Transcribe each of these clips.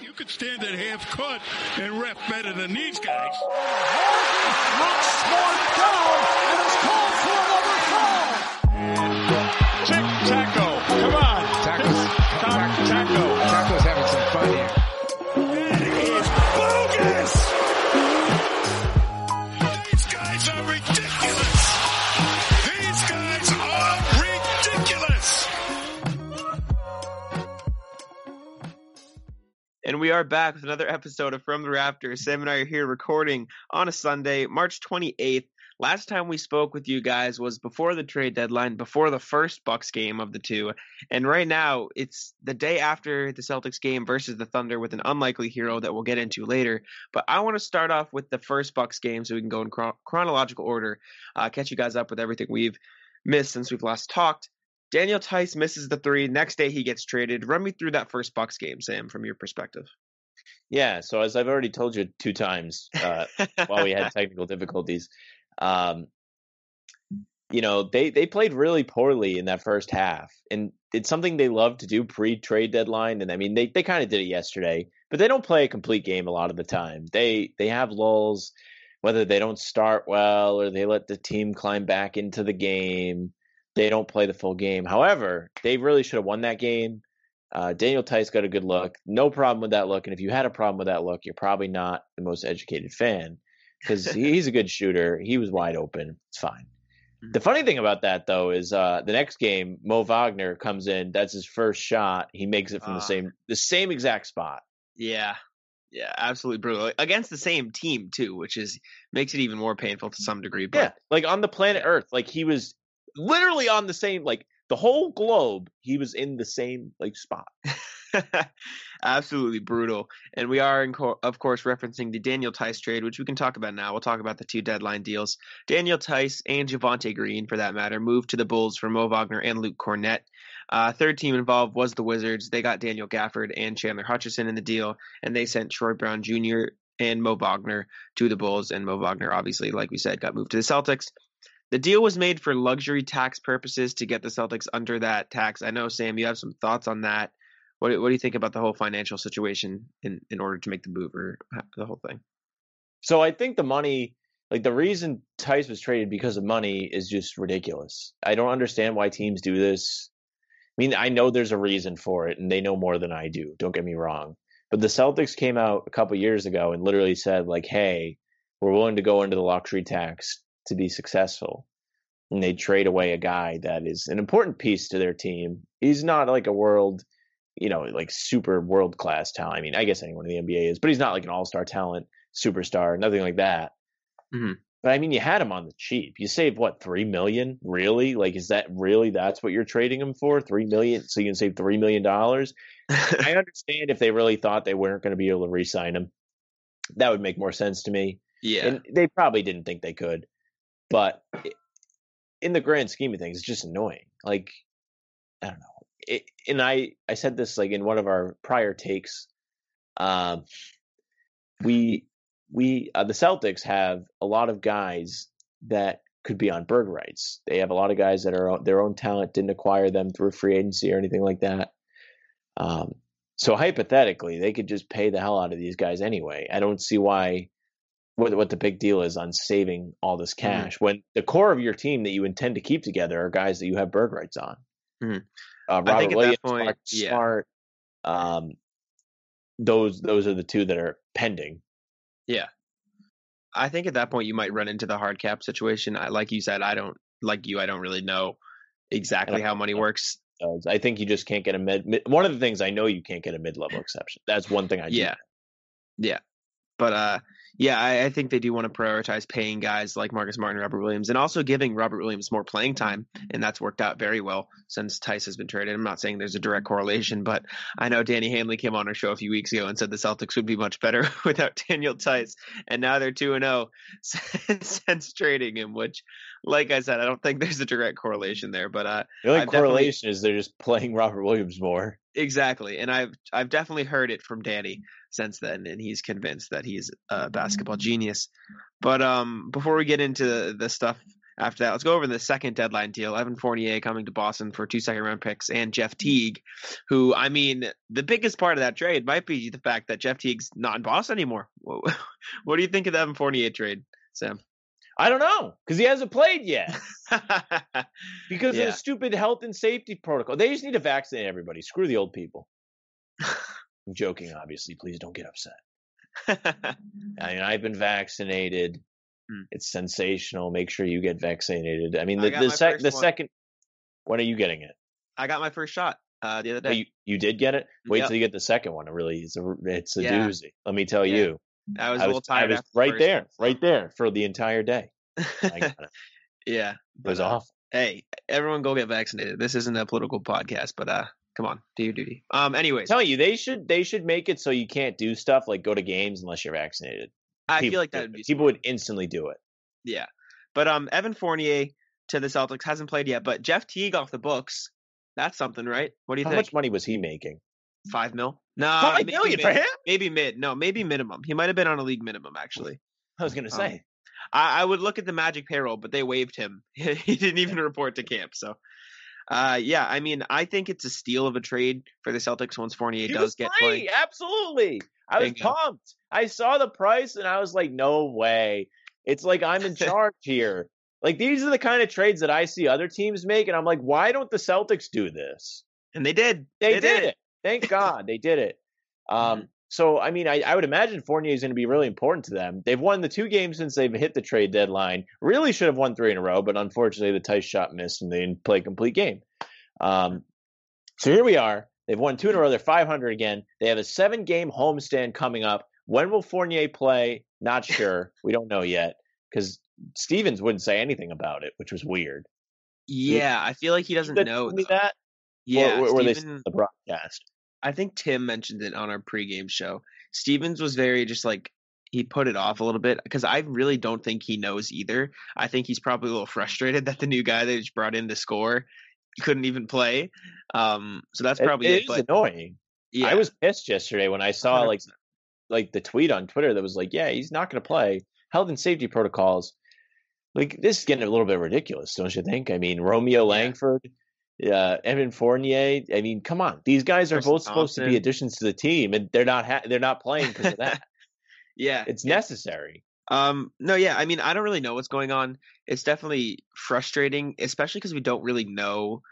You could stand at half court and ref better than these guys. Knocks one down and is called for another foul. And we are back with another episode of From the Rafters. Sam and I are here recording on a Sunday, March 28th. Last time we spoke with you guys was before the trade deadline, before the first Bucks game of the two. And right now, it's the day after the Celtics game versus the Thunder with an unlikely hero that we'll get into later. But I want to start off with the first Bucks game so we can go in chron- chronological order, uh, catch you guys up with everything we've missed since we've last talked. Daniel Theis misses the three. Next day he gets traded. Run me through that first Bucks game, Sam, from your perspective. Yeah, so as I've already told you two times uh, while we had technical difficulties, um, you know they they played really poorly in that first half, and it's something they love to do pre-trade deadline. And I mean, they they kind of did it yesterday, but they don't play a complete game a lot of the time. They they have lulls, whether they don't start well or they let the team climb back into the game. They don't play the full game. However, they really should have won that game. Uh, Daniel Theis got a good look. No problem with that look. And if you had a problem with that look, you're probably not the most educated fan because he's a good shooter. He was wide open. It's fine. The funny thing about that though is uh, the next game, Mo Wagner comes in. That's his first shot. He makes it from Ah. the same the same exact spot. Yeah. Yeah, absolutely brutal. Against the same team too, which is makes it even more painful to some degree. Yeah, But like on the planet Earth, like he was literally on the same like the whole globe. He was in the same like spot. absolutely brutal. And we are, co- of course, referencing the Daniel Theis trade, which we can talk about now. We'll talk about the two deadline deals. Daniel Theis and Javonte Green, for that matter, moved to the Bulls for Mo Wagner and Luke Kornet. Uh, third team involved was the Wizards. They got Daniel Gafford and Chandler Hutchison in the deal, and they sent Troy Brown Jr. and Mo Wagner to the Bulls. And Mo Wagner, obviously, like we said, got moved to the Celtics. The deal was made for luxury tax purposes to get the Celtics under that tax. I know, Sam, you have some thoughts on that. What, do- what do you think about the whole financial situation in, in order to make the move or the whole thing? So I think the money, like the reason Theis was traded because of money, is just ridiculous. I don't understand why teams do this. I mean, I know there's a reason for it, and they know more than I do. Don't get me wrong. But the Celtics came out a couple years ago and literally said, like, "Hey, we're willing to go into the luxury tax to be successful." And they trade away a guy that is an important piece to their team. He's not like a world, you know, like super world class talent. I mean, I guess anyone in the NBA is, but he's not like an all star talent, superstar, nothing like that. Mhm. But I mean, you had him on the cheap. You saved what three million? Really? Like, is that really that's what you're trading him for? Three million? So you can save three million dollars? I understand if they really thought they weren't going to be able to re-sign him. That would make more sense to me. yeah. And they probably didn't think they could. But in the grand scheme of things, it's just annoying. Like, I don't know. It, and I, I said this like in one of our prior takes. Um, we, we, uh, the Celtics have a lot of guys that could be on bird rights. They have a lot of guys that are their own talent, didn't acquire them through free agency or anything like that. Um, so hypothetically, they could just pay the hell out of these guys anyway. I don't see why what what the big deal is on saving all this Mm-hmm. cash when the core of your team that you intend to keep together are guys that you have bird rights on. Mhm. Uh, I Robert think at that Williams, point, Marcus yeah. Smart, um, those those are the two that are pending. Yeah, I think at that point you might run into the hard cap situation. I, like you said, I don't like you. I don't really know exactly how money works. Uh, I think you just can't get a mid, mid. One of the things I know you can't get a mid level exception. That's one thing I do. Yeah, yeah. But uh, Yeah, I, I, think they do want to prioritize paying guys like Marcus Martin, Robert Williams, and also giving Robert Williams more playing time, and that's worked out very well since Theis has been traded. I'm not saying there's a direct correlation, but I know Danny Hanley came on our show a few weeks ago and said the Celtics would be much better without Daniel Theis, and now they're two and zero oh since trading him. Which, like I said, I don't think there's a direct correlation there. But uh, the only I've correlation is they're just playing Robert Williams more. Exactly, and I've I've definitely heard it from Danny since then, and he's convinced that he's a basketball genius. But um, before we get into the stuff after that, let's go over the second deadline deal. Evan Fournier coming to Boston for two second round picks and Jeff Teague, who I mean, the biggest part of that trade might be the fact that Jeff Teague's not in Boston anymore. What do you think of the Evan Fournier trade, Sam? I don't know because he hasn't played yet. because yeah. of the stupid health and safety protocol. They just need to vaccinate everybody. Screw the old people. I'm joking, obviously. Please don't get upset. I mean, I've been vaccinated. Hmm. It's sensational. Make sure you get vaccinated. I mean, the, I the, sec- the second. When are you getting it? I got my first shot uh, the other day. you, you did get it. Wait yep. till you get the second one. It really is a it's a yeah. doozy. Let me tell yeah. you. I was I a little tired. I was right there, right there for the entire day. yeah, it was uh, awful. Hey, everyone, go get vaccinated. This isn't a political podcast, but uh, come on, do your duty. Um, anyways, tell you they should they should make it so you can't do stuff like go to games unless you're vaccinated. I people, feel like that would be people would instantly do it. Yeah, but um, Evan Fournier to the Celtics hasn't played yet, but Jeff Teague off the books. That's something, right? What do you How think? How much money was he making? Five mil? No, five million mid, for him? Maybe mid. No, maybe minimum. He might have been on a league minimum actually. I was gonna say. Um, I, I, would look at the Magic payroll, but they waived him. he didn't even report to camp. So, uh, yeah, I mean, I think it's a steal of a trade for the Celtics once Fournier he does get free. play. Absolutely, I was Bingo. pumped. I saw the price and I was like, no way. It's like I'm in charge here. Like these are the kind of trades that I see other teams make, and I'm like, why don't the Celtics do this? And they did. They, they did, did, it. Thank God they did it. Um, mm-hmm. So, I mean, I, I would imagine Fournier is going to be really important to them. They've won the two games since they've hit the trade deadline. Really should have won three in a row, but unfortunately, the Theis shot missed and they didn't play a complete game. Um, so here we are. They've won two in a row. They're 500 again. They have a seven game homestand coming up. When will Fournier play? Not sure. we don't know yet because Stevens wouldn't say anything about it, which was weird. Yeah, I feel like he doesn't know that. Yeah, or, or Steven, they the broadcast? I think Tim mentioned it on our pregame show. Stevens was very just like he put it off a little bit because I really don't think he knows either. I think he's probably a little frustrated that the new guy they just brought in to score couldn't even play. Um, so that's probably it. it is annoying. Yeah. I was pissed yesterday when I saw 100%. like like the tweet on Twitter that was like, "Yeah, he's not going to play." Health and safety protocols. Like this is getting a little bit ridiculous, don't you think? I mean, Romeo Langford uh, Evan Fournier. I mean, come on, these guys are both supposed to be additions to the team, and they're not. Ha- they're not playing because of that. yeah, it's yeah. necessary. Um, no, yeah. I mean, I don't really know what's going on. It's definitely frustrating, especially because we don't really know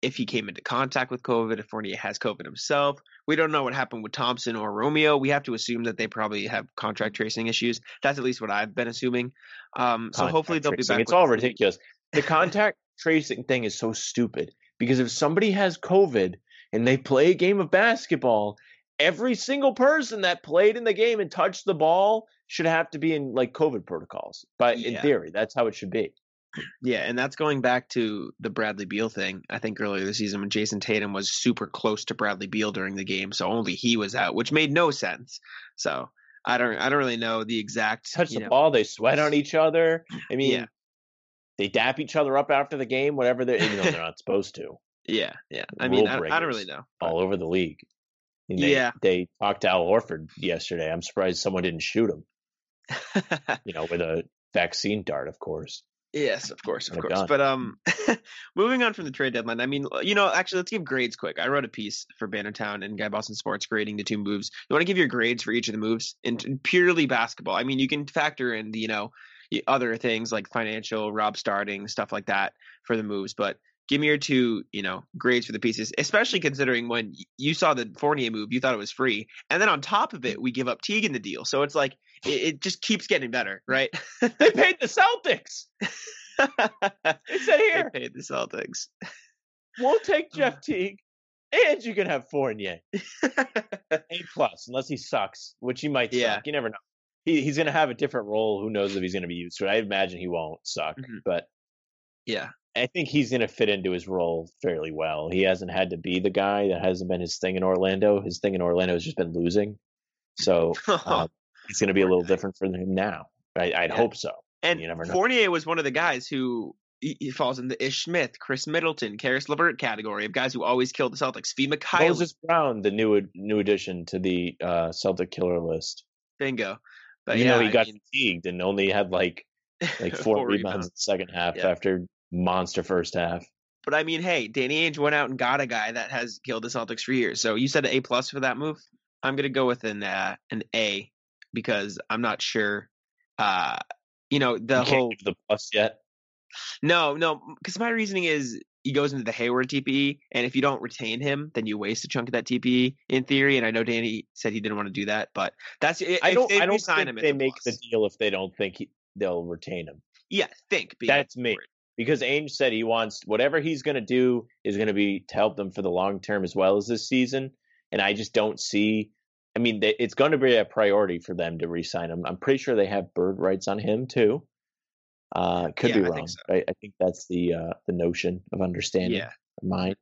if he came into contact with COVID, if Fournier has COVID himself. We don't know what happened with Thompson or Romeo. We have to assume that they probably have contract tracing issues. That's at least what I've been assuming. Um, so hopefully they'll tracing. be back. It's all ridiculous. The contact tracing thing is so stupid because if somebody has COVID and they play a game of basketball, every single person that played in the game and touched the ball should have to be in like COVID protocols. But yeah. in theory, that's how it should be. Yeah, and that's going back to the Bradley Beal thing. I think earlier this season when Jayson Tatum was super close to Bradley Beal during the game, so only he was out, which made no sense. So I don't I don't really know the exact touch the know. ball, they sweat on each other. I mean, yeah they dap each other up after the game, whatever they're even though they're not supposed to. Yeah, yeah. I mean, I, I, don't really know. All over the league. They, yeah. They talked to Al Horford yesterday. I'm surprised someone didn't shoot him. you know, with a vaccine dart, of course. Yes, of course, of course. But um, moving on from the trade deadline, I mean, you know, actually, let's give grades quick. I wrote a piece for Bannertown and Guy Boston Sports grading the two moves. You want to give your grades for each of the moves in purely basketball. I mean, you can factor in the, you know, other things like financial, Rob starting, stuff like that for the moves. But give me your two, you know, grades for the pieces, especially considering when you saw the Fournier move, you thought it was free. And then on top of it, we give up Teague in the deal. So it's like, it, it just keeps getting better, right? they paid the Celtics. it said here. They paid the Celtics. We'll take Jeff Teague. And you can have Fournier. A plus, unless he sucks, which he might yeah. suck. You never know. He, he's going to have a different role. Who knows if he's going to be used? I imagine he won't suck, Mhm. but Yeah. I think he's going to fit into his role fairly well. He hasn't had to be the guy that hasn't been his thing in Orlando. His thing in Orlando has just been losing. So um, it's going to be a little different for him now. I, I'd Yeah. hope so. and you never know. Fournier was one of the guys who he, falls in the Ish Smith, Khris Middleton, Caris LeVert category of guys who always kill the Celtics. Fee Mikhail, Moses Brown, the new new addition to the uh, Celtic killer list. bingo. But you yeah, know, he I got mean, fatigued and only had like like four, four rebounds in the second half Yeah. after monster first half. But I mean, hey, Danny Ainge went out and got a guy that has killed the Celtics for years. So you said an A plus for that move. I'm gonna go with an uh, an A because I'm not sure. Uh, you know the you whole the plus yet. no no because my reasoning is he goes into the Hayward TPE, and if you don't retain him, then you waste a chunk of that TPE in theory. And I know Danny said he didn't want to do that, but that's I don't. I don't think him, they a make plus. the deal if they don't think he, they'll retain him. Yeah, think. That's me. Because Ainge said he wants whatever he's going to do is going to be to help them for the long term as well as this season. And I just don't see. I mean, it's going to be a priority for them to re-sign him. I'm pretty sure they have bird rights on him too. Uh, could Yeah, be I think wrong. so. I, I think that's the uh, the notion of understanding Yeah, of mine.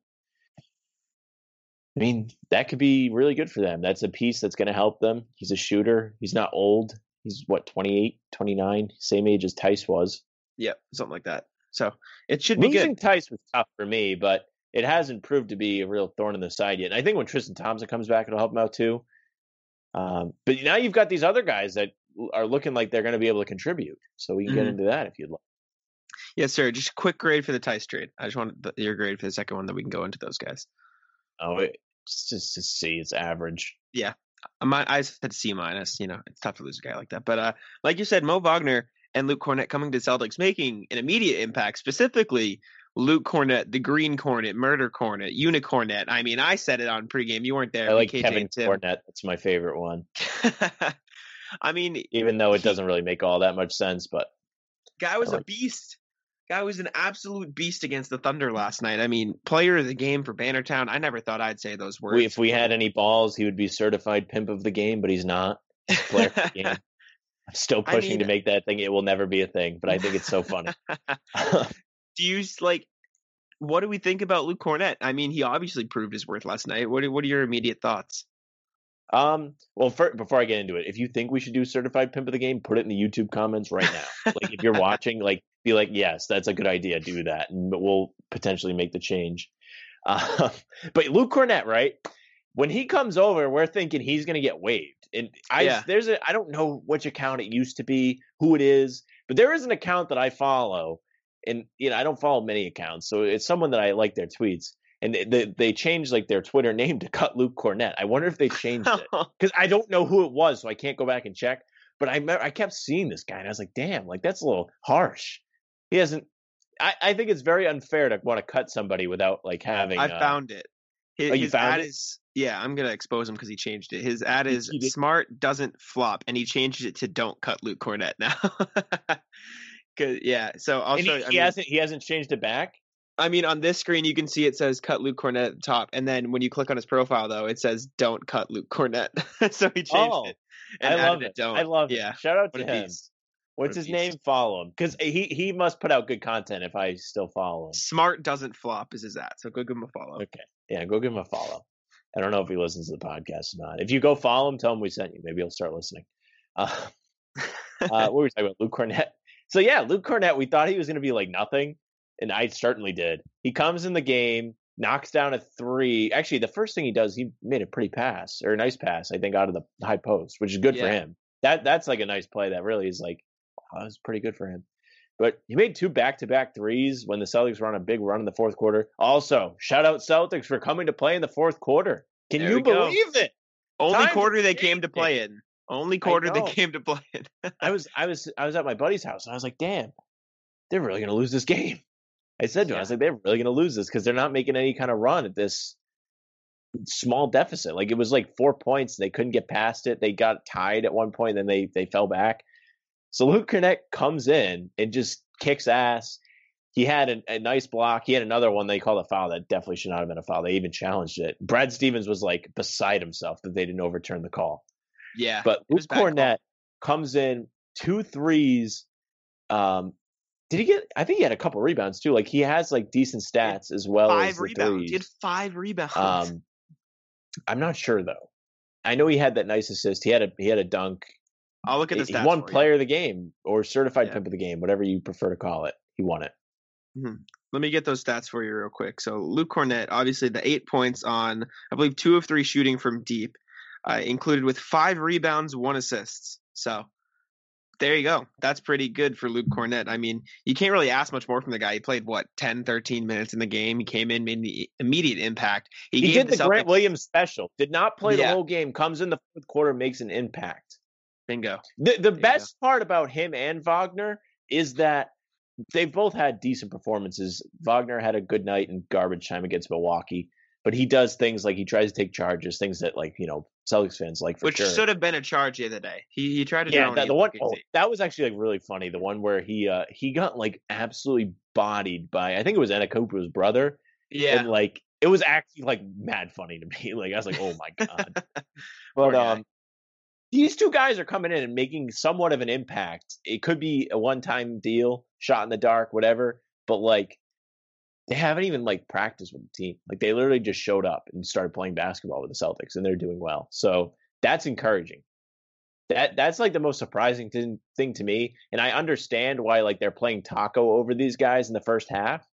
I mean, that could be really good for them. That's a piece that's going to help them. He's a shooter. He's not old. He's what 28, 29, same age as Theis was. yeah, something like that. So it should be Losing good. Theis was tough for me, but it hasn't proved to be a real thorn in the side yet. And I think when Tristan Thompson comes back, it'll help him out too. Um, but now you've got these other guys that are looking like they're going to be able to contribute. So we can get Mhm. into that if you'd like. Yes, sir. Just a quick grade for the Theis trade. I just want the, your grade for the second one that we can go into those guys. Oh, it's just to see it's average. Yeah, my I said C minus. You know, it's tough to lose a guy like that. But uh, like you said, Mo Wagner and Luke Kornet coming to Celtics, making an immediate impact. Specifically, Luke Kornet, the Green Cornet, Murder Cornet, Unicornet. I mean, I said it on pregame. You weren't there. I like KJ Kevin. Kornet. That's my favorite one, I mean, even though it He- doesn't really make all that much sense. But guy was a beast. Guy was an absolute beast against the Thunder last night. I mean, player of the game for Bannertown. I never thought I'd say those words. we, if we had any balls, he would be certified pimp of the game, but he's not. Player of the game. I'm still I pushing to make that thing. It will never be a thing, but I think it's so funny. do you like? What do we think about Luke Kornet? I mean, he obviously proved his worth last night. What are, What are your immediate thoughts? Um. Well, for, before I get into it, if you think we should do certified pimp of the game, put it in the YouTube comments right now. like if you're watching, like be like, yes, that's a good idea. Do that, and we'll potentially make the change. Uh, but Luke Kornet, right? When he comes over, we're thinking he's going to get waived. And I Yeah. there's a I don't know which account it used to be, who it is, but there is an account that I follow, and you know I don't follow many accounts, so it's someone that I like their tweets. And they, they, they changed like their Twitter name to cut Luke Kornet. I wonder if they changed it because I don't know who it was, so I can't go back and check. But I I kept seeing this guy, and I was like, damn, like that's a little harsh. He hasn't. I, I think it's very unfair to want to cut somebody without like having. I uh, found it. His, Oh, you his found ad it? is yeah. I'm gonna expose him because he changed it. His ad is he did- smart doesn't flop, and he changed it to don't cut Luke Kornet now. Cause yeah, so I'll and show. he, I he mean, hasn't he hasn't changed it back. I mean, on this screen, you can see it says "cut Luke Kornet" at the top, and then when you click on his profile, though, it says "Don't cut Luke Kornet." so he changed Oh, it. I love it. Don't. I love yeah. it. Shout out What to him. beast. What's What his beast. name? Follow him because he he must put out good content if I still follow him. Smart doesn't flop is his ad, so go give him a follow. Okay, yeah, go give him a follow. I don't know if he listens to the podcast or not. If you go follow him, tell him we sent you. Maybe he'll start listening. Uh, uh, what were we talking about? Luke Kornet. So yeah, Luke Kornet. We thought he was going to be like nothing, and I certainly did. He comes in the game, knocks down a three. Actually, the first thing he does, he made a pretty pass or a nice pass, I think, out of the high post, which is good for him. That that's like a nice play. That really is like, wow, that was pretty good for him. But he made two back-to-back threes when the Celtics were on a big run in the fourth quarter. Also, shout out Celtics for coming to play in the fourth quarter. Can There you we go. believe it? Only Times quarter they came to play in. Only quarter they came to play in. I was I was I was at my buddy's house and I was like, damn, they're really gonna lose this game. I said to him, I was like, they're really gonna lose this because they're not making any kind of run at this small deficit. Like it was like four points, they couldn't get past it. They got tied at one point, then they they fell back. So Luke Kornet comes in and just kicks ass. He had a, a nice block. He had another one they called a foul that definitely should not have been a foul. They even challenged it. Brad Stevens was like beside himself that they didn't overturn the call. Yeah. But Luke bad call. Kornet, comes in two threes. Um, did he get? I think he had a couple rebounds too. Like he has like decent stats as well five as the rebounds. He had five rebounds. Um, I'm not sure though. I know he had that nice assist. He had a he had a dunk. I'll look at the He won you. player of the game or certified Yeah. pimp of the game, whatever you prefer to call it. He won it. Let me get those stats for you real quick. So Luke Kornet, obviously the eight points on, I believe two of three shooting from deep, uh, included with five rebounds, one assists. So there you go. That's pretty good for Luke Kornet. I mean, you can't really ask much more from the guy. He played what 10, 13 minutes in the game. He came in, made the immediate impact. He, He, gave did the Celtics, Grant Williams special. Did not play the whole game. Comes in the fourth quarter, makes an impact. bingo. The the best part about him and Wagner is that they've both had decent performances. Wagner had a good night in garbage time against Milwaukee, but he does things like he tries to take charges, things that like you know Celtics fans like for Which sure. should have been a charge the other day. He he tried to yeah, that, the one oh, that was actually like really funny. The one where he uh he got like absolutely bodied by I think it was Anakopu's brother, Yeah. and like it was actually like mad funny to me. Like I was like, oh my god. But um, these two guys are coming in and making somewhat of an impact. It could be a one-time deal, shot in the dark, whatever. But like, they haven't even like practiced with the team. Like they literally just showed up and started playing basketball with the Celtics, and they're doing well. So that's encouraging. That that's like the most surprising thing, thing to me, and I understand why like they're playing Tacko over these guys in the first half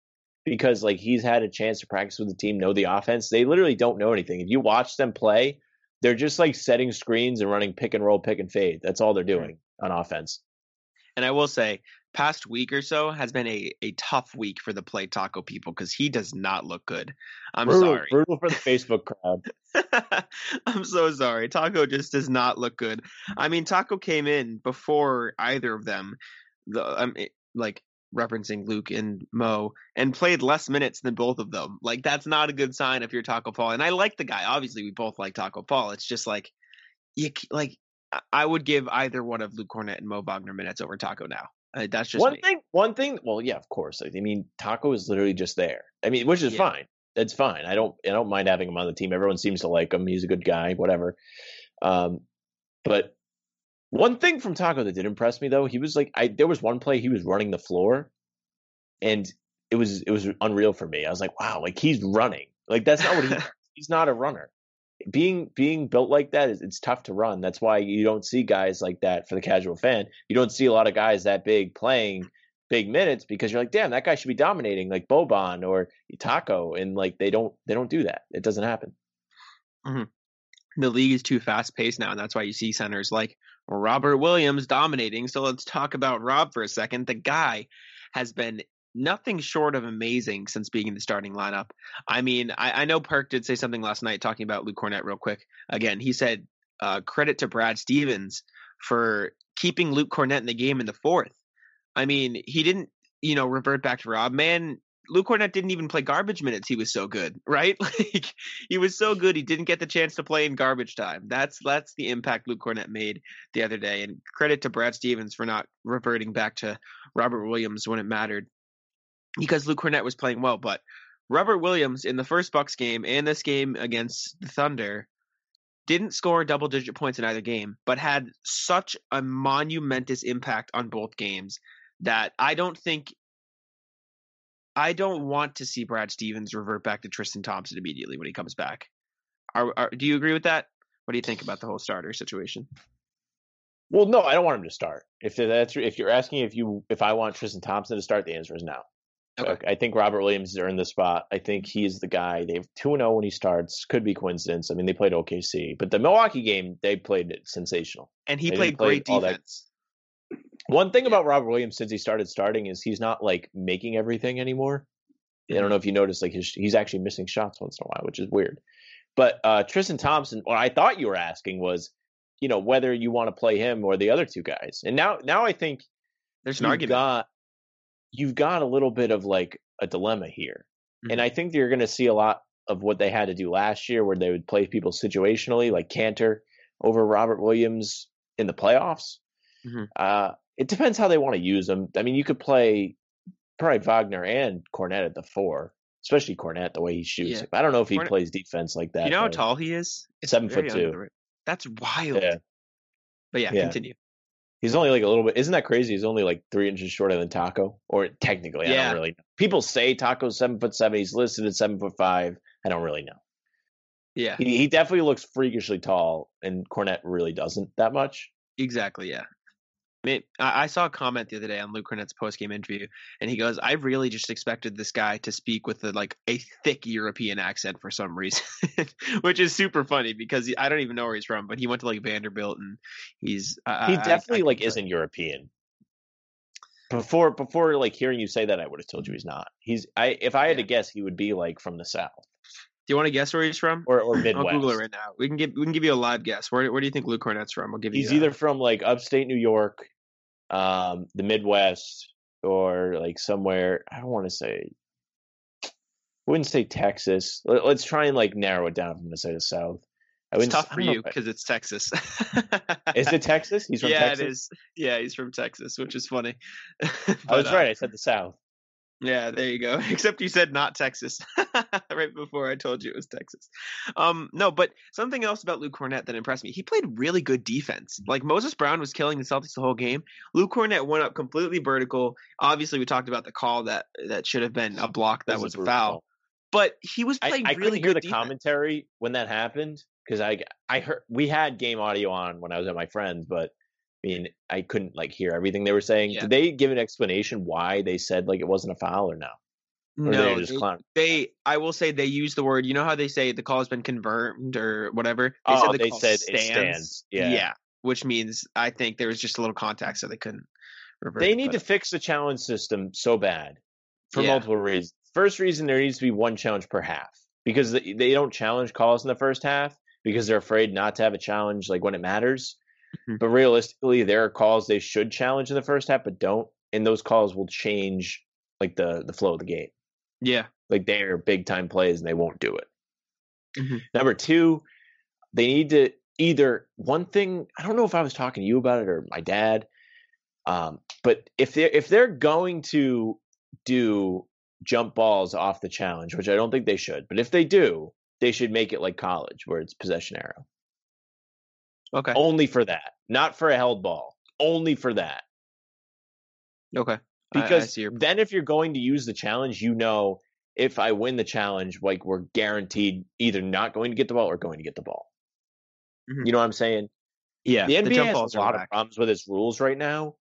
because like he's had a chance to practice with the team, know the offense. They literally don't know anything. If you watch them play, they're just like setting screens and running pick and roll, pick and fade. That's all they're doing on offense. And I will say, past week or so has been a, a tough week for the play Tacko people because he does not look good. I'm brutal, sorry. brutal for the Facebook crowd. I'm so sorry. Tacko just does not look good. I mean, Tacko came in before either of them, the um, it- like referencing Luke and Mo, and played less minutes than both of them. Like that's not a good sign if you're Tacko Fall. And I like the guy. Obviously, we both like Tacko Fall. It's just like you like I- I would give either one of Luke Kornet and Mo Wagner minutes over Tacko now. Uh, that's just one me. thing, one thing. Well, yeah, of course. I mean, Tacko is literally just there. I mean, which is Yeah. fine. That's fine. I don't, I don't mind having him on the team. Everyone seems to like him. He's a good guy. Whatever. Um, but one thing from Tacko that did impress me though, he was like, I there was one play he was running the floor, and it was it was unreal for me. I was like, wow, like he's running. Like that's not what he. he's not a runner. Being being built like that is it's tough to run. That's why you don't see guys like that for the casual fan. You don't see a lot of guys that big playing big minutes because you're like, damn, that guy should be dominating like Boban or Tacko, and like they don't they don't do that. It doesn't happen. Mm-hmm. the league is too fast paced now, and that's why you see centers like Robert Williams dominating. So let's talk about Rob for a second. The guy has been nothing short of amazing since being in the starting lineup. I mean, I, I know Perk did say something last night talking about Luke Kornet real quick. Again, he said uh, credit to Brad Stevens for keeping Luke Kornet in the game in the fourth. I mean, he didn't, you know, revert back to Rob. Man, Luke Kornet didn't even play garbage minutes. He was so good, right? Like he was so good. He didn't get the chance to play in garbage time. That's that's the impact Luke Kornet made the other day. And credit to Brad Stevens for not reverting back to Robert Williams when it mattered, because Luke Kornet was playing well. But Robert Williams in the first Bucks game and this game against the Thunder didn't score double digit points in either game, but had such a monumentous impact on both games that I don't think I don't want to see Brad Stevens revert back to Tristan Thompson immediately when he comes back. Are, are, do you agree with that? What do you think about the whole starter situation? Well, no, I don't want him to start. If that's if you're asking if you if I want Tristan Thompson to start, the answer is no. Okay. I think Robert Williams is in the spot. I think he's the guy. They've two and zero when he starts. Could be coincidence. I mean, they played OKC, but the Milwaukee game they played it sensational. And he They played play great defense. One thing about Robert Williams since he started starting is he's not like making everything anymore. I don't know if you noticed, like his, he's actually missing shots once in a while, which is weird. But uh, Tristan Thompson, what I thought you were asking was, you know, whether you want to play him or the other two guys. And now, now I think There's an argument. got you've got a little bit of like a dilemma here, Mhm. and I think you're going to see a lot of what they had to do last year, where they would play people situationally, like Kanter over Robert Williams in the playoffs. Mhm. Uh, it depends how they want to use them. I mean, you could play probably Wagner and Kornet at the four, especially Kornet the way he shoots. Yeah. I don't know if he Kornet- plays defense like that. you know how tall he is? Seven foot two. That's wild. Yeah. But yeah, Yeah. continue. He's only like a little bit. Isn't that crazy? He's only like three inches shorter than Tacko, or technically, I Yeah. don't really know. People say Tacko's seven foot seven. He's listed at seven foot five. I don't really know. Yeah, He, he definitely looks freakishly tall, and Kornet really doesn't that much. exactly. Yeah. I, I saw a comment the other day on Luke Kornet's post game interview, and he goes, "I really just expected this guy to speak with a, like a thick European accent for some reason," which is super funny because he, I don't even know where he's from, but he went to like Vanderbilt, and he's I- He I- I- definitely I like isn't European. Before before like hearing you say that, I would have told you he's not. He's I if I had to guess, he would be like from the south Do you want to guess where he's from? or or Midwest? I'll Google it right now. We can give we can give you a live guess. Where where do you think Luke Kornet's from? I'll give you. He's uh, either from like upstate New York, um, the Midwest, or like somewhere. I don't want to say. I wouldn't say Texas. Let, us try and like narrow it down from the say the South. I It's tough for you because it's Texas. Is it Texas? He's from yeah, Texas. it is. Yeah, he's from Texas, which is funny. I was uh, right. I said the South. Yeah, there you go. Except you said not Texas right before I told you it was Texas. Um, no, but something else about Luke Kornet that impressed me. He played really good defense. Like Moses Brown was killing the Celtics the whole game. Luke Kornet went up completely vertical. Obviously, we talked about the call that that should have been a block that was is a foul. But he was I, playing I really couldn't hear the defense. commentary when that happened because I I heard we had game audio on when I was at my friend's, but I mean I couldn't like hear everything they were saying. Yeah. Did they give an explanation why they said like it wasn't a foul or no? Or No, they they- I will say they use the word you know how they say the call has been confirmed or whatever. They Oh, said the they call said it stands. stands. Yeah. Which means I think there was just a little contact so they couldn't. They it, need but- to fix the challenge system so bad for Yeah. multiple reasons. First reason there needs to be one challenge per half because they, they don't challenge calls in the first half because they're afraid not to have a challenge like when it matters. Mhm. But realistically, there are calls they should challenge in the first half but don't, and those calls will change like the the flow of the game. Yeah. Like they are big time plays and they won't do it. Mhm. Number two, they need to either one thing. I don't know if I was talking to you about it or my dad, um, but if they if they're going to do jump balls off the challenge, which I don't think they should, but if they do, they should make it like college where it's possession arrow. Okay. Only for that, not for a held ball. Only for that. Okay. I- I Because then if you're going to use the challenge, you know if I win the challenge, like we're guaranteed either not going to get the ball or going to get the ball. Mhm. You know what I'm saying? yeah. the NBA jump has a lot of problems with its rules right now,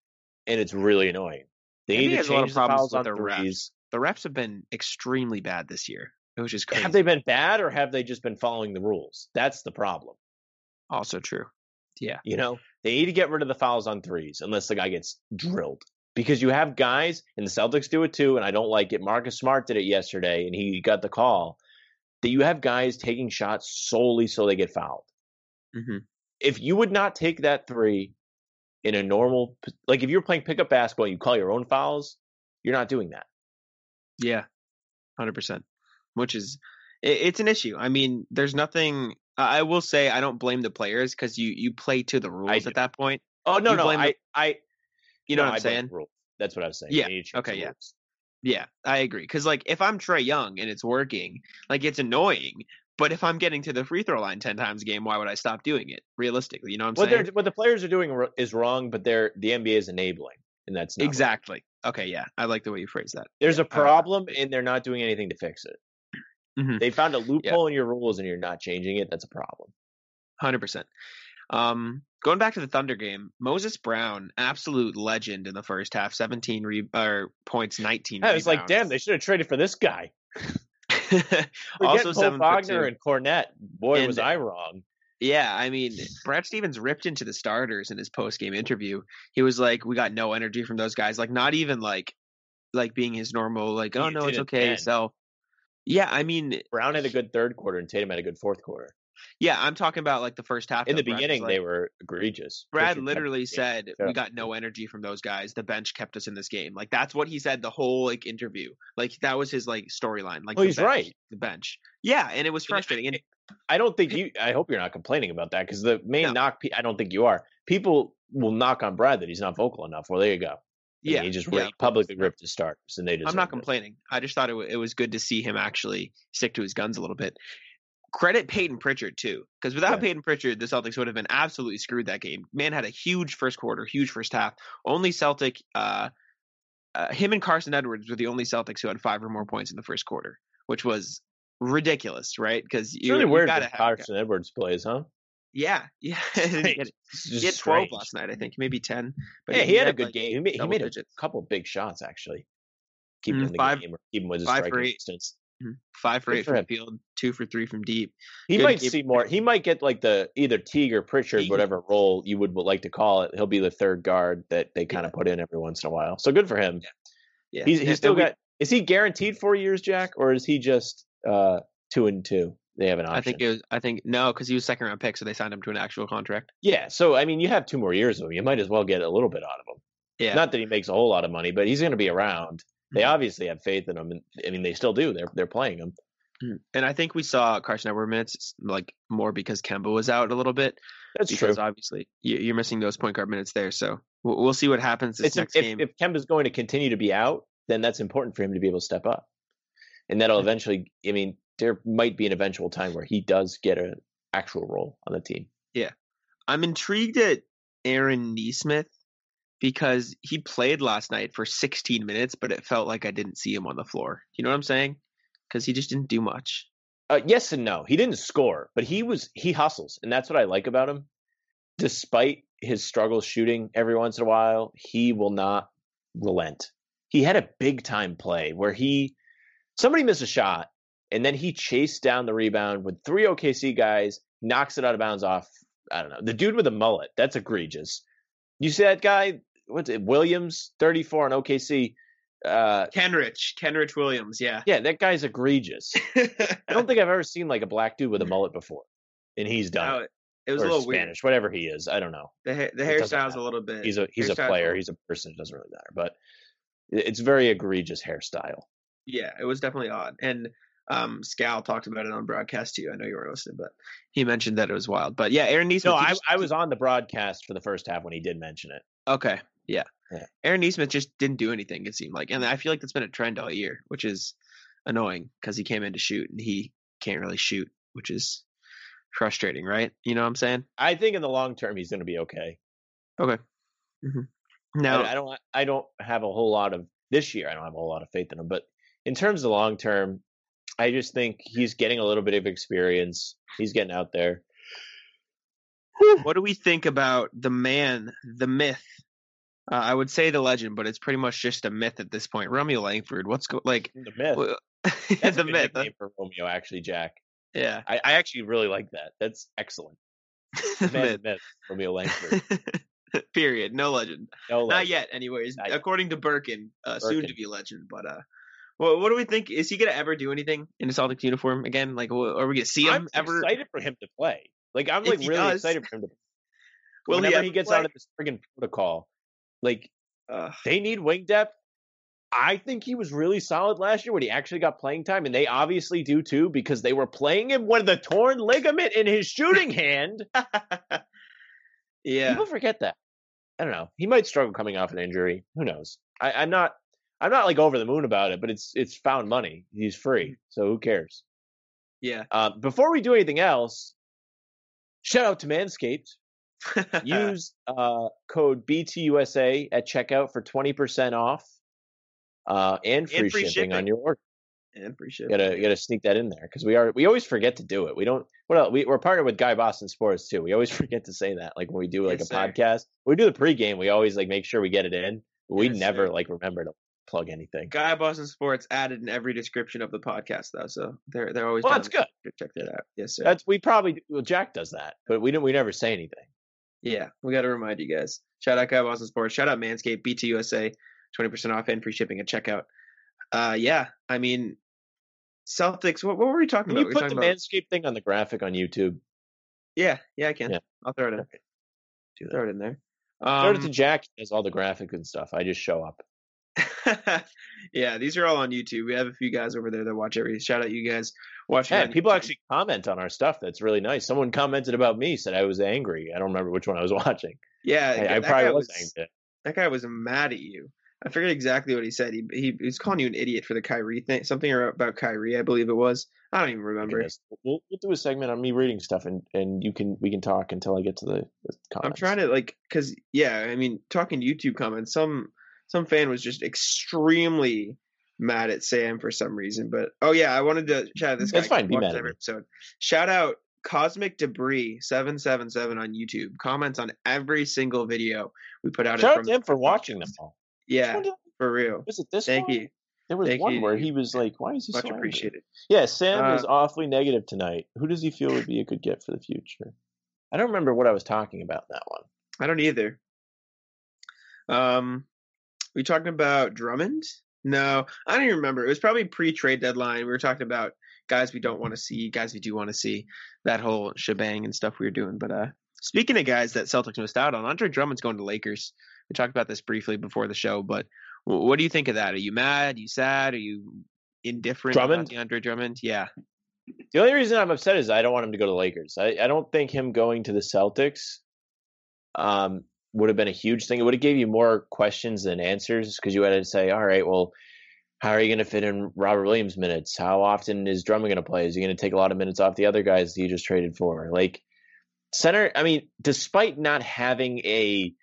and it's really annoying. They NBA need to has a lot of change the problems fouls with on their refs. The refs have been extremely bad this year. It was just crazy. Have they been bad or have they just been following the rules? That's the problem. Also true. Yeah. You know, they need to get rid of the fouls on threes unless the guy gets drilled. Because you have guys, and the Celtics do it too, and I don't like it. Marcus Smart did it yesterday, and he got the call. That you have guys taking shots solely so they get fouled. hmm If you would not take that three in a normal, like if you're playing pickup basketball, and you call your own fouls. You're not doing that. Yeah. Hundred percent. Which is, it's an issue. I mean, there's nothing. I will say I don't blame the players because you you play to the rules at that point. Oh no, You no, blame I, the- I, You know no, what I'm I saying? rules. That's what I was saying. Yeah, They need to change okay, yeah. rules. Yeah, I agree. Because like if I'm Trae Young and it's working, like it's annoying. But if I'm getting to the free throw line ten times a game, why would I stop doing it? Realistically, you know what I'm What saying? what the players are doing is wrong, but they're the NBA is enabling, and that's not right. Exactly. Okay, yeah, I like the way you phrase that. There's a Uh, problem, and they're not doing anything to fix it. Mhm. They found a loophole in your rules, and you're not changing it. That's a problem. Hundred percent. Um, going back to the Thunder game, Moses Brown, absolute legend in the first half, seventeen re- or points, nineteen. I was like, damn, they should have traded for this guy. also seven Wagner and Kornet. Boy, And- was I wrong. Yeah, I mean, Brad Stevens ripped into the starters in his post game interview. He was like, "We got no energy from those guys. Like, not even like, like being his normal. Like, oh He no, it's okay." So, yeah, I mean, Brown had a good third quarter, and Tatum had a good fourth quarter. yeah, I'm talking about like the first half. In the though. Brad was beginning, like- they were egregious. Brad literally kept the game. said Yeah. we got no energy from those guys. The bench kept us in this game. Like that's what he said the whole like interview. Like that was his like storyline. Like Well, the he's bench, right. The bench. Yeah, and it was frustrating. And I don't think you. I hope you're not complaining about that because the main No. knock. I don't think you are. People will knock on Brad that he's not vocal enough. Well, there you go. Yeah, he just yeah, publicly ripped his starters, and they just. I'm not deserved it. complaining. I just thought it, w- it was good to see him actually stick to his guns a little bit. credit Payton Pritchard too, because without Yeah. Payton Pritchard, the Celtics would have been absolutely screwed that game. Man had a huge first quarter, huge first half. Only Celtic, uh, uh, him and Carsen Edwards were the only Celtics who had five or more points in the first quarter, which was ridiculous, right? Because you, really you weird gotta that have, Carsen Edwards plays, huh? Yeah, yeah. He had, he had twelve last night, I think, maybe ten. But yeah, he, had a good like, game. He made, he made a couple big shots actually. Keep Mm, him in the five- game or keep him with his five for striking eight. distance. Mhm. Five for Good eight for from him. field, two for three from deep. He Good might game. see more. He might get like the either Teague or Pritchard, Teague. whatever role you would like to call it. He'll be the third guard that they kind of put in every once in a while. So good for him. Yeah, He's And- he's still we- got. Is he guaranteed four years, Jack, or is he just uh two and two? They have an option. I think it was. I think no, because he was second round pick, so they signed him to an actual contract. yeah. So I mean, you have two more years of him. You might as well get a little bit out of him. Yeah, Not that he makes a whole lot of money, but he's going to be around. They Mhm. obviously have faith in him, and I mean, they still do. They're they're playing him. Mhm. and I think we saw Carsen Edwards minutes like more because Kemba was out a little bit. That's because true. obviously you- you're missing those point guard minutes there. So we'll, we'll see what happens this It's, next if, game. if Kemba's going to continue to be out, then that's important for him to be able to step up, and that'll eventually. I mean, there might be an eventual time where he does get an actual role on the team. Yeah. I'm intrigued at Aaron Nesmith because he played last night for 16 minutes, but it felt like I didn't see him on the floor. You know what I'm saying? Because he just didn't do much. Uh, yes and no. He didn't score, but he was he hustles, and that's what I like about him. Despite his struggles shooting every once in a while, he will not relent. He had a big time play where he somebody missed a shot, and then he chased down the rebound with three OKC guys, knocks it out of bounds off. I don't know the dude with the mullet. That's egregious. You see that guy? What's it? Williams, thirty four on OKC. Uh, Kenrich, Kenrich Williams, yeah. yeah, that guy's egregious. I don't think I've ever seen like a black dude with a mullet before, and he's done No, it. it was or a little weird. Spanish, whatever he is. I don't know. The, ha- the hairstyle's a little bit. He's a he's a player. He's a person. It doesn't really matter, but it's very egregious hairstyle. Yeah, it was definitely odd. And um, Scal talked about it on broadcast too. I know you weren't listening, but he mentioned that it was wild. But yeah, Aaron Nesmith. No, I just- I was on the broadcast for the first half when he did mention it. Okay, yeah. Yeah. Aaron Nesmith just didn't do anything. It seemed like, and I feel like that's been a trend all year, which is annoying because he came in to shoot and he can't really shoot, which is frustrating, right? You know what I'm saying? I think in the long term he's going to be okay. Okay. hmm Now, I, I don't I don't have a whole lot of this year. I don't have a whole lot of faith in him, but in terms of long term, I just think he's getting a little bit of experience. He's getting out there. what do we think about the man, the myth? Uh, I would say the legend, but it's pretty much just a myth at this point. Romeo Langford. What's go like The myth. well, That's the a myth? nickname for Romeo, actually, Jack. Yeah, I, I actually really like that. That's excellent. the Man, myth. myth, Romeo Langford. Period. No legend. No, Not yet, anyways. Not yet. According to Birkin, uh, soon to Birkin. be legend. But uh, well, what do we think? Is he gonna ever do anything in a Celtics uniform again? Like, are we gonna see him I'm ever? excited for him to play. Like I'm like really does. excited for him to. Will he whenever ever he gets play? out of this friggin' protocol, like they need wing depth. I think he was really solid last year when he actually got playing time, and they obviously do too because they were playing him with a torn ligament in his shooting hand. yeah. People forget that. I don't know. He might struggle coming off an injury. Who knows? I, I'm not. I'm not like over the moon about it, but it's it's found money. He's free, so who cares? Yeah. Uh, before we do anything else, shout out to Manscaped. Use uh, code BTUSA at checkout for 20% off uh, and free, And free shipping, on your order. and appreciate You gotta you gotta sneak that in there because we are we always forget to do it. We don't. What else? We, we're partnered with Guy Boston Sports too. We always forget to say that. Like when we do like Yes, a sir. podcast, when we do the pregame. We always like make sure we get it in. We Yes, never sir. like remember to plug anything. Guy Boston Sports added in every description of the podcast though, so they're they're always. Well, down that's to good. Check that out. Yes, sir. That's we probably well Jack does that, but we don't. We never say anything. Yeah, we got to remind you guys. Shout out Guy Boston Sports. Shout out Manscaped, BTUSA, twenty percent off and free shipping at checkout. Uh, yeah, I mean, Celtics. What, what were we talking Can about? you we put the about. Manscaped thing on the graphic on YouTube? Yeah, yeah, I can. Yeah. I'll throw it in. Do that. Throw it in there. Throw it to Um, Jack. He does all the graphics and stuff. I just show up. yeah, these are all on YouTube. We have a few guys over there that watch every. Shout out you guys watching. Yeah, people YouTube. actually comment on our stuff. That's really nice. Someone commented about me, said I was angry. I don't remember which one I was watching. Yeah, I, I probably was, was angry. that guy was mad at you. I forget exactly what he said. He, he he was calling you an idiot for the Kyrie thing, something about Kyrie, I believe it was. I don't even remember. We'll, we'll do a segment on me reading stuff, and and you can we can talk until I get to the, the comments. I'm trying to like, cause yeah, I mean, talking to YouTube comments, some some fan was just extremely mad at Sam for some reason. But oh yeah, I wanted to shout out this guy. That's fine. Be mad at episode. Shout out Cosmic Debris seven seven seven on YouTube. Comments on every single video we put out. Shout out to him for watching them all. Yeah, for real. Was it this Thank one? you. There was Thank one you. where he was like, "Why is he Much so angry?" appreciated. Yeah, Sam is Uh, awfully negative tonight. Who does he feel would be a good get for the future? I don't remember what I was talking about in that one. I don't either. Um, we talking about Drummond? No, I don't even remember. It was probably pre-trade deadline. We were talking about guys we don't want to see, guys we do want to see, that whole shebang and stuff we were doing. But uh, speaking of guys that Celtics missed out on, Andre Drummond's going to Lakers. We talked about this briefly before the show, but what do you think of that? Are you mad? Are you sad? Are you indifferent Drummond? about the Andre Drummond? Yeah, The only reason I'm upset is I don't want him to go to the Lakers. I, I don't think him going to the Celtics um, would have been a huge thing. It would have gave you more questions than answers because you had to say, all right, well, how are you going to fit in Robert Williams minutes? How often is Drummond going to play? Is he going to take a lot of minutes off the other guys you just traded for? Like center, I mean, despite not having a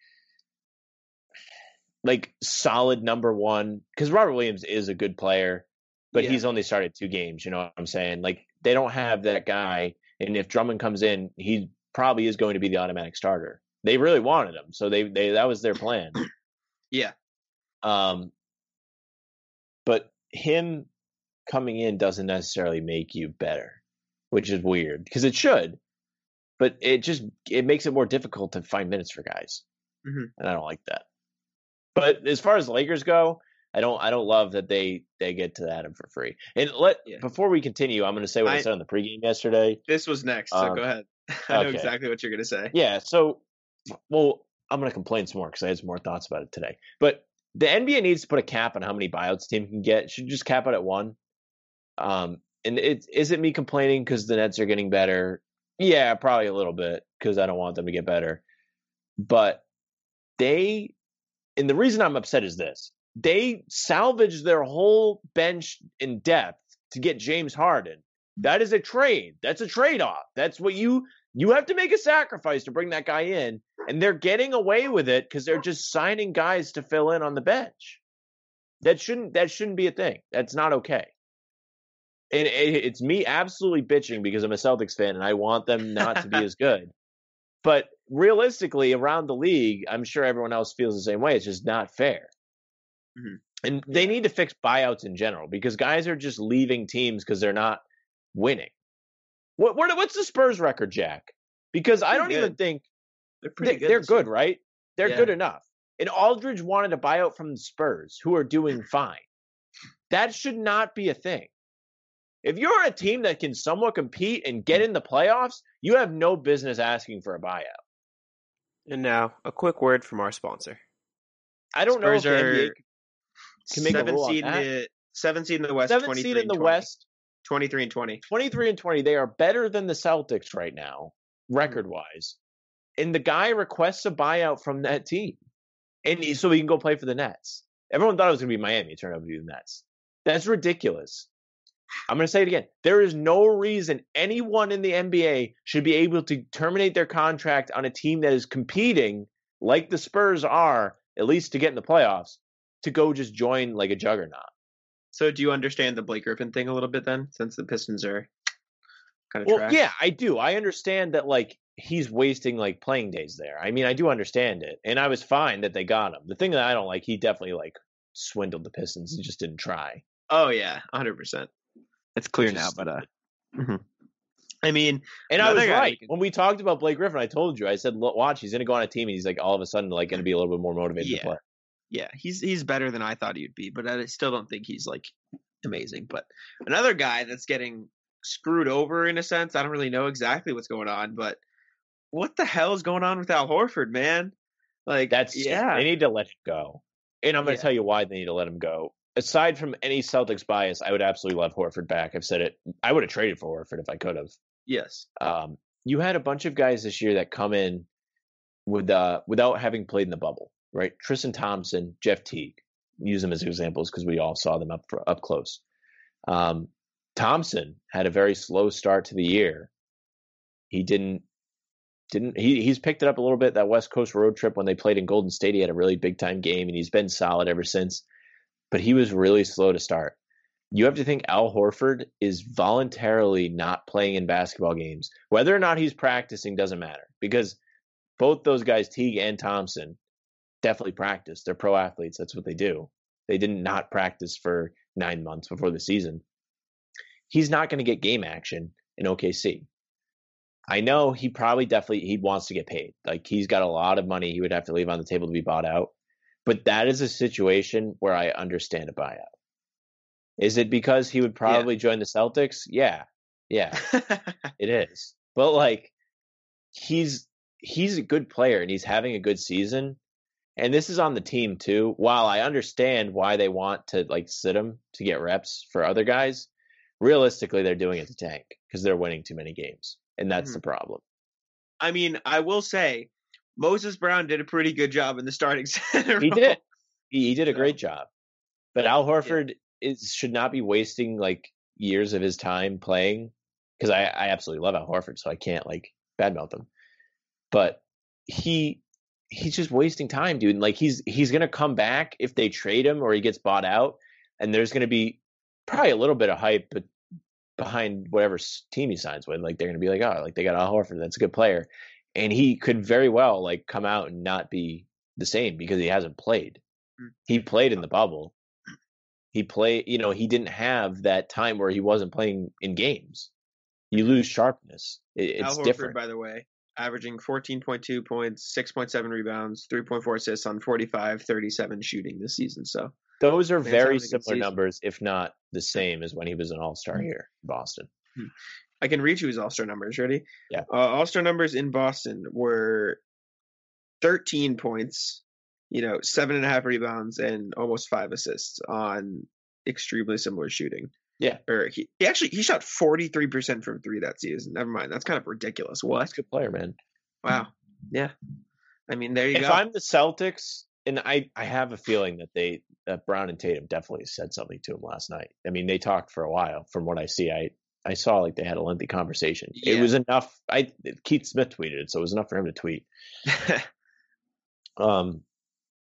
like solid number one, because Robert Williams is a good player, but Yeah. he's only started two games. You know what I'm saying? Like they don't have that guy, and if Drummond comes in, he probably is going to be the automatic starter. They really wanted him, so they they that was their plan. yeah, Um, but him coming in doesn't necessarily make you better, which is weird because it should, but it just it makes it more difficult to find minutes for guys, Mhm. and I don't like that. But as far as the Lakers go, I don't I don't love that they they get to Adam for free. And let Yeah. before we continue, I'm going to say what I, I- said on the pregame yesterday. this was next. So Um, go ahead. I know okay. exactly what you're gonna say. Yeah, so well, I'm going to complain some more because I had some more thoughts about it today. But the NBA needs to put a cap on how many buyouts team can get. Should just cap it at one. Um, and it is it me complaining because the Nets are getting better? Yeah, probably a little bit because I don't want them to get better. But they, and the reason I'm upset is this: they salvaged their whole bench in depth to get James Harden. That is a trade. That's a trade off. That's what you you have to make a sacrifice to bring that guy in, and they're getting away with it because they're just signing guys to fill in on the bench. That shouldn't that shouldn't be a thing. That's not okay. And it, it's me absolutely bitching because I'm a Celtics fan and I want them not to be as good. But realistically, around the league, I'm sure everyone else feels the same way. It's just not fair. Mhm. And they need to fix buyouts in general because guys are just leaving teams because they're not winning. What, what what's the Spurs record, Jack? Because I don't even think They're they, good. they're this year. right? They're Yeah. good enough. And Aldridge wanted a buyout from the Spurs, who are doing fine. That should not be a thing. If you're a team that can somewhat compete and get in the playoffs, you have no business asking for a buyout. And now a quick word from our sponsor. I don't know if Spurs the NBA are can make a seven rule on seed in that. the seven seed in the West, seventh 23 seed in and the 20. West, 23 and 20. 23 and 20. They are better than the Celtics right now, Hmm. And the guy requests a buyout from that team. And he, so he can go play for the Nets. Everyone thought it was going to be Miami. It turned out to be the Nets. That's ridiculous. I'm going to say it again. There is no reason anyone in the NBA should be able to terminate their contract on a team that is competing, like the Spurs are, at least to get in the playoffs, to go just join like a juggernaut. So do you understand the Blake Griffin thing a little bit then, since the Pistons are kind of Well, trash? yeah, I do. I understand that like he's wasting like playing days there. I mean, I do understand it, and I was fine that they got him. The thing that I don't like, he definitely like swindled the Pistons and just didn't try. Oh yeah, 100. percent It's clear now, but uh, mhm. I mean, And I was right can- when we talked about Blake Griffin. I told you, I said, watch, he's going to go on a team, and he's like all of a sudden like going to be a little bit more motivated Yeah. to play." yeah, he's he's better than I thought he'd be, but I still don't think he's like amazing. But another guy that's getting screwed over in a sense. I don't really know exactly what's going on, but what the hell is going on with Al Horford, man? Like That's yeah, They need to let him go, and I'm going to Yeah. tell you why they need to let him go. Aside from any Celtics bias, I would absolutely love Horford back. I've said it. I would have traded for Horford if I could have. yes, um, you had a bunch of guys this year that come in with uh, without having played in the bubble, right? Tristan Thompson, Jeff Teague. use them as examples because we all saw them up for, up close. Um, Thompson had a very slow start to the year. He didn't didn't he he's picked it up a little bit that West Coast road trip when they played in Golden State. He had a really big time game and he's been solid ever since. But he was really slow to start. You have to think Al Horford is voluntarily not playing in basketball games. Whether or not he's practicing doesn't matter because both those guys, Teague and Thompson, definitely practice. They're pro athletes. That's what they do. They didn't not practice for nine months before the season. He's not going to get game action in OKC. I know he probably definitely he wants to get paid. Like he's got a lot of money he would have to leave on the table to be bought out. But that is a situation where I understand a buyout. Is it because he would probably yeah. join the Celtics? Yeah. Yeah. it is. But like he's he's a good player and he's having a good season. And this is on the team too. While I understand why they want to like sit him to get reps for other guys, realistically they're doing it to tank because they're winning too many games. And that's mm-hmm. the problem. I mean, I will say Moses Brown did a pretty good job in the starting center. He did. He, he did a great job. But Al Horford yeah. is should not be wasting like years of his time playing because I, I absolutely love Al Horford, so I can't like badmouth him. But he he's just wasting time, dude. like he's he's gonna come back if they trade him or he gets bought out, and there's gonna be probably a little bit of hype, but behind whatever team he signs with, like they're gonna be like, oh, like they got Al Horford, that's a good player, and he could very well like come out and not be the same because he hasn't played. Mm. He played in the bubble. He played, you know, he didn't have that time where he wasn't playing in games. You lose sharpness. It, it's Al Horford, different. By the way, averaging 14.2 points, 6.7 rebounds, 3.4 assists on 45, 37 shooting this season. So those are very similar numbers, if not the same as when he was an All Star here in Boston. Hmm. I can read you his All Star numbers. Ready? Yeah. Uh, All Star numbers in Boston were 13 points, you know, seven and a half rebounds, and almost five assists on extremely similar shooting. Yeah. Or he, he actually he shot 43% from three that season. Never mind. That's kind of ridiculous. What? That's a good player, man. Wow. Yeah. I mean, there you if go. If I'm the Celtics, and I, I have a feeling that they that Brown and Tatum definitely said something to him last night. I mean, they talked for a while. From what I see, I I saw like they had a lengthy conversation. Yeah. It was enough. I Keith Smith tweeted it, so it was enough for him to tweet. um,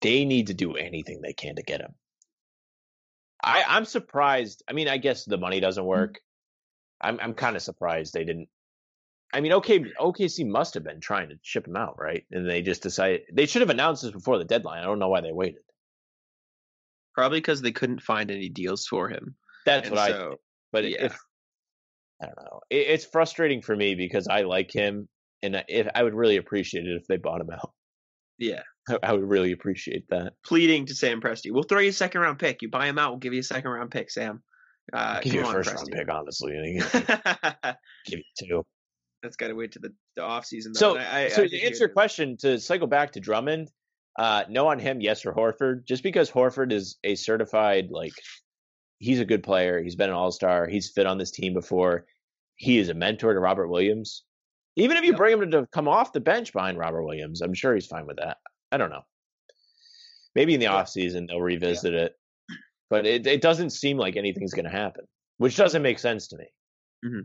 they need to do anything they can to get him. I, I'm surprised. I mean, I guess the money doesn't mm-hmm. work. I'm I'm kind of surprised they didn't. I mean, OK OKC must have been trying to ship him out, right? And they just decided they should have announced this before the deadline. I don't know why they waited. Probably because they couldn't find any deals for him. That's and what so, I. Think. But yeah. if I don't know, it, it's frustrating for me because I like him, and if I would really appreciate it if they bought him out. Yeah. I would really appreciate that. Pleading to Sam Presti. We'll throw you a second round pick. You buy him out, we'll give you a second round pick, Sam. Uh, give you a first Presti. round pick, honestly. give you two. That's got to wait to the, the off season. So, I, I, so I to answer your question, to cycle back to Drummond, uh, no on him, yes for Horford. Just because Horford is a certified like, he's a good player. He's been an All Star. He's fit on this team before. He is a mentor to Robert Williams. Even if you yep. bring him to come off the bench behind Robert Williams, I'm sure he's fine with that. I don't know. Maybe in the yeah. off season they'll revisit yeah. it, but it it doesn't seem like anything's going to happen, which doesn't make sense to me. Mm-hmm.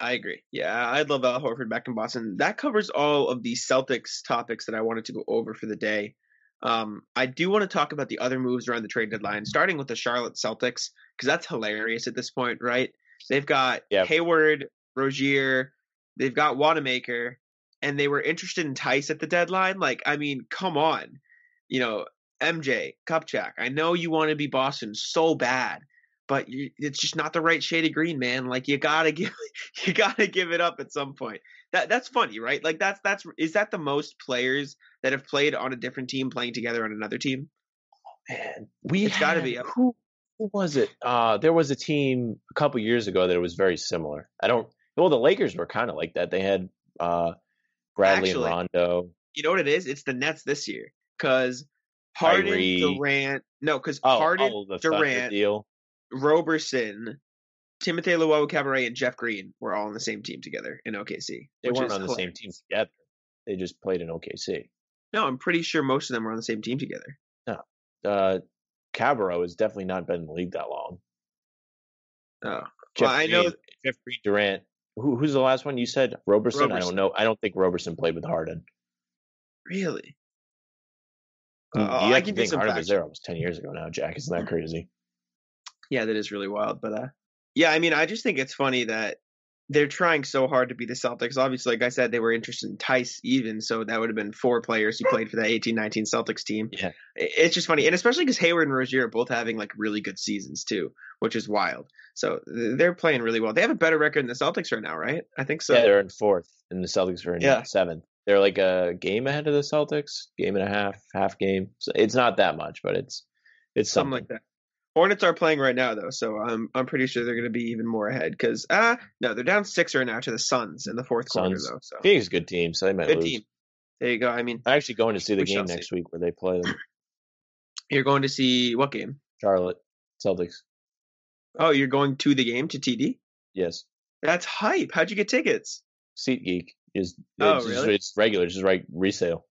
I agree. Yeah, I'd love Al Horford back in Boston. That covers all of the Celtics topics that I wanted to go over for the day. Um, I do want to talk about the other moves around the trade deadline, starting with the Charlotte Celtics, because that's hilarious at this point, right? They've got yeah. Hayward, Rozier, they've got Wanamaker, and they were interested in Theis at the deadline, like, I mean, come on. You know, MJ, Kupchak, I know you want to be Boston so bad, but you, it's just not the right shade of green, man. Like you gotta give, you gotta give it up at some point. That that's funny, right? Like that's that's is that the most players that have played on a different team playing together on another team? Man, we it's got to be. Who, who was it? Uh, there was a team a couple years ago that was very similar. I don't. Well, the Lakers were kind of like that. They had uh, Bradley Actually, and Rondo. You know what it is? It's the Nets this year because Harden, Kyrie. Durant. No, because oh, Harden, oh, Durant, deal. Roberson, Timothy Luwawu-Cabarrot, and Jeff Green were all on the same team together in OKC. They weren't on hilarious. the same team together. They just played in OKC. No, I'm pretty sure most of them were on the same team together. No, uh, Cabarrot has definitely not been in the league that long. Oh, Jeff well, I know. Green- Jeff Green, Durant. Who, who's the last one you said? Roberson? I don't know. I don't think Roberson played with Harden. Really? You Uh, I can do think some Harden was there almost ten years ago now. Jack, isn't that crazy? Yeah, that is really wild. But uh, yeah, I mean, I just think it's funny that they're trying so hard to be the Celtics. Obviously, like I said, they were interested in Theis even, so that would have been four players who played for that 18-19 Celtics team. Yeah. It's just funny, and especially because Hayward and Rozier are both having like really good seasons too, which is wild. So they're playing really well. They have a better record than the Celtics right now, right? I think so. yeah, they're in fourth, and the Celtics are in Yeah. seventh. They're like a game ahead of the Celtics, game and a half, half game. So it's not that much, but it's it's something something. like that. Hornets are playing right now though, so I'm I'm pretty sure they're going to be even more ahead because ah no, they're down six right now to the Suns in the fourth quarter though. So Phoenix is a good team, so they might good lose. team. There you go. I mean, I'm actually going to see the game see. next week where they play them. you're going to see what game? Charlotte Celtics. Oh, you're going to the game to TD? Yes, That's hype. How'd you get tickets? SeatGeek is Oh, it's, just- really? it's regular, it's just like resale.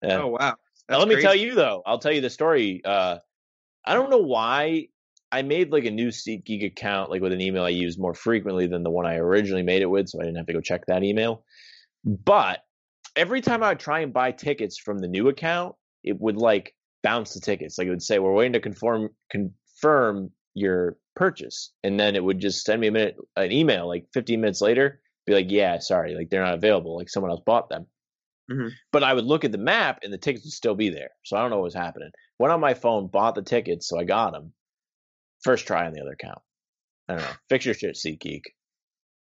Yeah. Oh wow. Now, let me tell you though. I'll tell you the story. Uh, I don't know why I made like a new SeatGeek account, like with an email I use more frequently than the one I originally made it with, so I didn't have to go check that email. But every time I would try and buy tickets from the new account, it would like bounce the tickets. Like it would say, "We're waiting to confirm confirm your purchase," and then it would just send me a minute an email like 15 minutes later, be like, "Yeah, sorry, like they're not available. Like someone else bought them." Mm-hmm. But I would look at the map and the tickets would still be there. So I don't know what was happening. Went on my phone, bought the tickets, so I got them. First try on the other account. I don't know. Fix your shit, SeatGeek.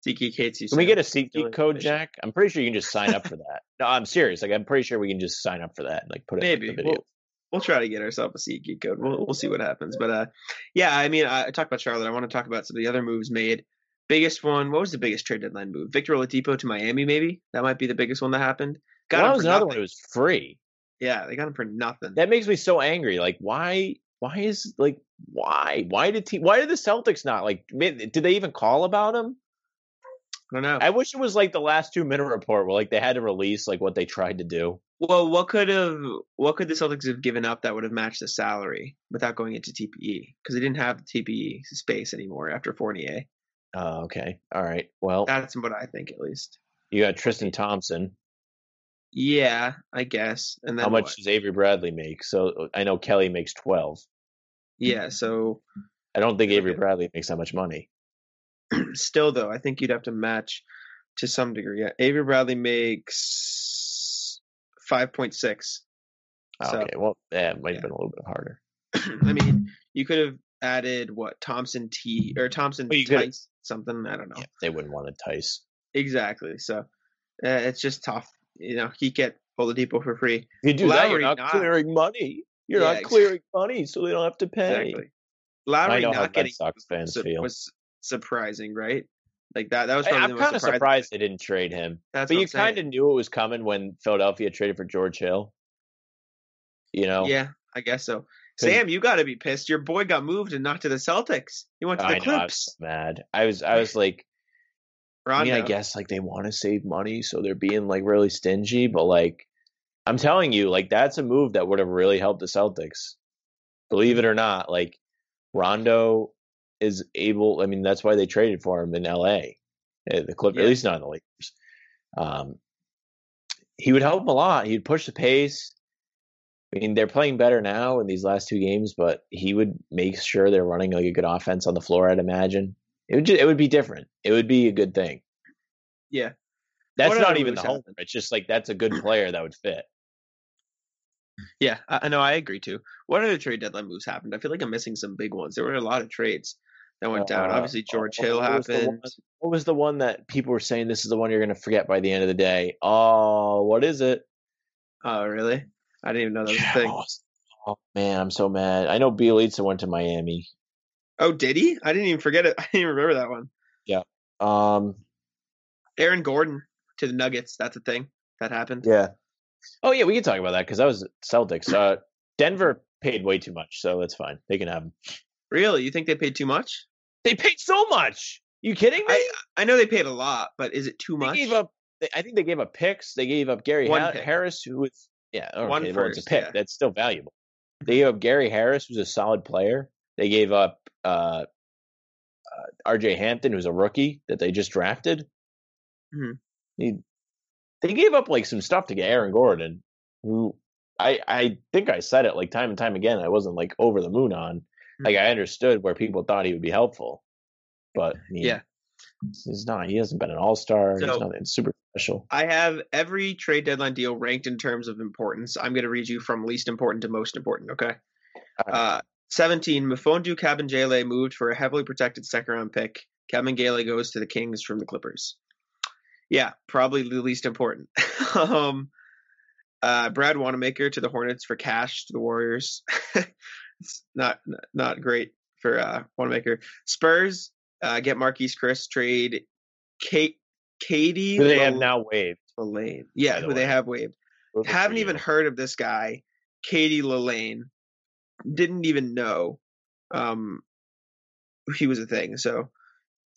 SeatGeek hates you. Can we get a SeatGeek code. Jack? I'm pretty sure you can just sign up for that. No, I'm serious. Like I'm pretty sure we can just sign up for that. and Like put it in Maybe the video. we'll, we'll try to get ourselves a SeatGeek code. We'll we'll see what happens. But uh, yeah, I mean, I, I talked about Charlotte. I want to talk about some of the other moves made. Biggest one. What was the biggest trade deadline move? Victor Oladipo to Miami. Maybe that might be the biggest one that happened. Got Well, him that was for another nothing. one. It was free. Yeah, they got him for nothing. That makes me so angry. Like why? Why is like why? Why did te- why did the Celtics not like? Did they even call about him? I don't know. I wish it was like the last two minute report where like they had to release like what they tried to do. Well, what could have what could the Celtics have given up that would have matched the salary without going into TPE? Because they didn't have the TPE space anymore after Fournier. Oh, okay. All right. Well, That's what I think, at least. you got Tristan Thompson. Yeah, I guess. And then How much what? does Avery Bradley make? So uh, I know Kelly makes twelve. Yeah, so I don't think Avery Bradley makes that much money. still though, I think you'd have to match to some degree. Yeah, Avery Bradley makes five point six. So- okay. Well, yeah, it might yeah. have been a little bit harder. I mean, you could have added what Thompson T or Thompson Well, Theis something. I don't know. Yeah, they wouldn't want to Theis. Exactly. So uh, it's just tough. You know, he get Oladipo for free. If you do that, you're not, not. clearing money. You're Yeah, not clearing money, so they don't have to pay. Exactly. Lowry I know how not getting Sox fans su- feel. was surprising, right? Like that. That was probably I'm the most kind of surprised thing. they didn't trade him, That's but you kind of knew it was coming when Philadelphia traded for George Hill. You know, Yeah, I guess so. Sam, you got to be pissed. Your boy got moved and not to the Celtics. He went to the I know I was Clips. mad. I was, I was like, I mean, I guess like they want to save money, so they're being like really stingy. But like, I'm telling you, like that's a move that would have really helped the Celtics. Believe it or not, like Rondo is able. I mean, that's why they traded for him in L.A. Uh, The Clip, Yeah. at least not in the Lakers. Um, he would help them a lot. He'd push the pace. I mean, they're playing better now in these last two games, but he would make sure they're running like a good offense on the floor. I'd imagine it would. Just, it would be different. It would be a good thing. Yeah. That's What not even the moves home. It's just like that's a good player that would fit. Yeah, I, know. I agree too. What other trade deadline moves happened? I feel like I'm missing some big ones. There were a lot of trades that went down. Uh, Obviously, George oh, Hill what was one- happened. What was the one that people were saying this is the one you're going to forget by the end of the day? Oh, what is it? Oh, really? I didn't even know that was a thing. Oh, oh, man, I'm so mad. I know Bjelica went to Miami. Oh, did he? I didn't even forget it. I didn't even remember that one. Yeah. Um, Aaron Gordon to the Nuggets. That's a thing that happened. yeah. Oh yeah, we can talk about that because that was Celtics. Uh, Denver paid way too much, so that's fine. They can have him. Really? You think they paid too much? They paid so much. You kidding me? I I know they paid a lot, but is it too they much? gave up. I think they gave up picks. They gave up Gary Ha- Harris, who was yeah, okay, One it's first, a pick. yeah. That's still valuable. They gave up Gary Harris, who's a solid player. They gave up uh, uh, R.J. Hampton, who's a rookie that they just drafted. Mhm. He, they gave up like some stuff to get Aaron Gordon, who I I think I said it like time and time again. I wasn't like over the moon on. Hmm. Like I understood where people thought he would be helpful, but I mean, Yeah. he's not. He hasn't been an all star. So- he's nothing super special. I have every trade deadline deal ranked in terms of importance. I'm going to read you from least important to most important. Okay. Uh, 17. Mfiondu Kabengele moved for a heavily protected second round pick. Kabengele goes to the Kings from the Clippers. Yeah, probably the least important. um, uh, Brad Wanamaker to the Hornets for cash to the Warriors. it's not not great for uh, Wanamaker. Spurs uh, get Marquese Chriss trade. Kate Katie Who they have now waived. Lane. Yeah, the who they have waived. Haven't even heard of this guy, Katie Lalane. Didn't even know um, he was a thing. So,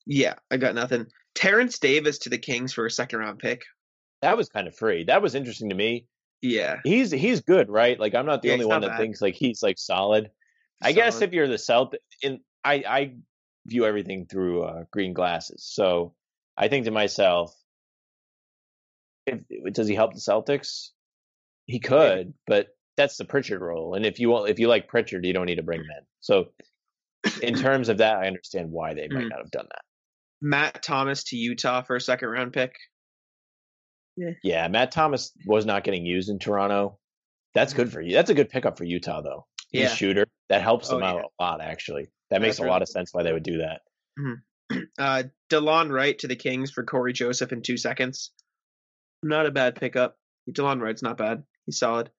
yeah, I got nothing. Terrence Davis to the Kings for a second round pick. That was kind of free. That was interesting to me. Yeah, He's he's good, right? Like I'm not the Yeah, only one that bad. thinks like he's like solid. I guess if you're the Celt, in I I view everything through uh, green glasses. So I think to myself, if, does he help the Celtics? He could, but that's the Pritchard role. And if you want, if you like Pritchard, you don't need to bring him in. So in terms of that, I understand why they might Mm. not have done that. Matt Thomas to Utah for a second round pick. Yeah, yeah, Matt Thomas was not getting used in Toronto. That's good for you. That's a good pickup for Utah, though. He's Yeah. a shooter. That helps Oh, them out yeah. a lot, actually. That makes That's a really lot of sense why they would do that. Uh, Delon Wright to the Kings for Corey Joseph in two seconds. Not a bad pickup. Delon Wright's not bad. He's solid.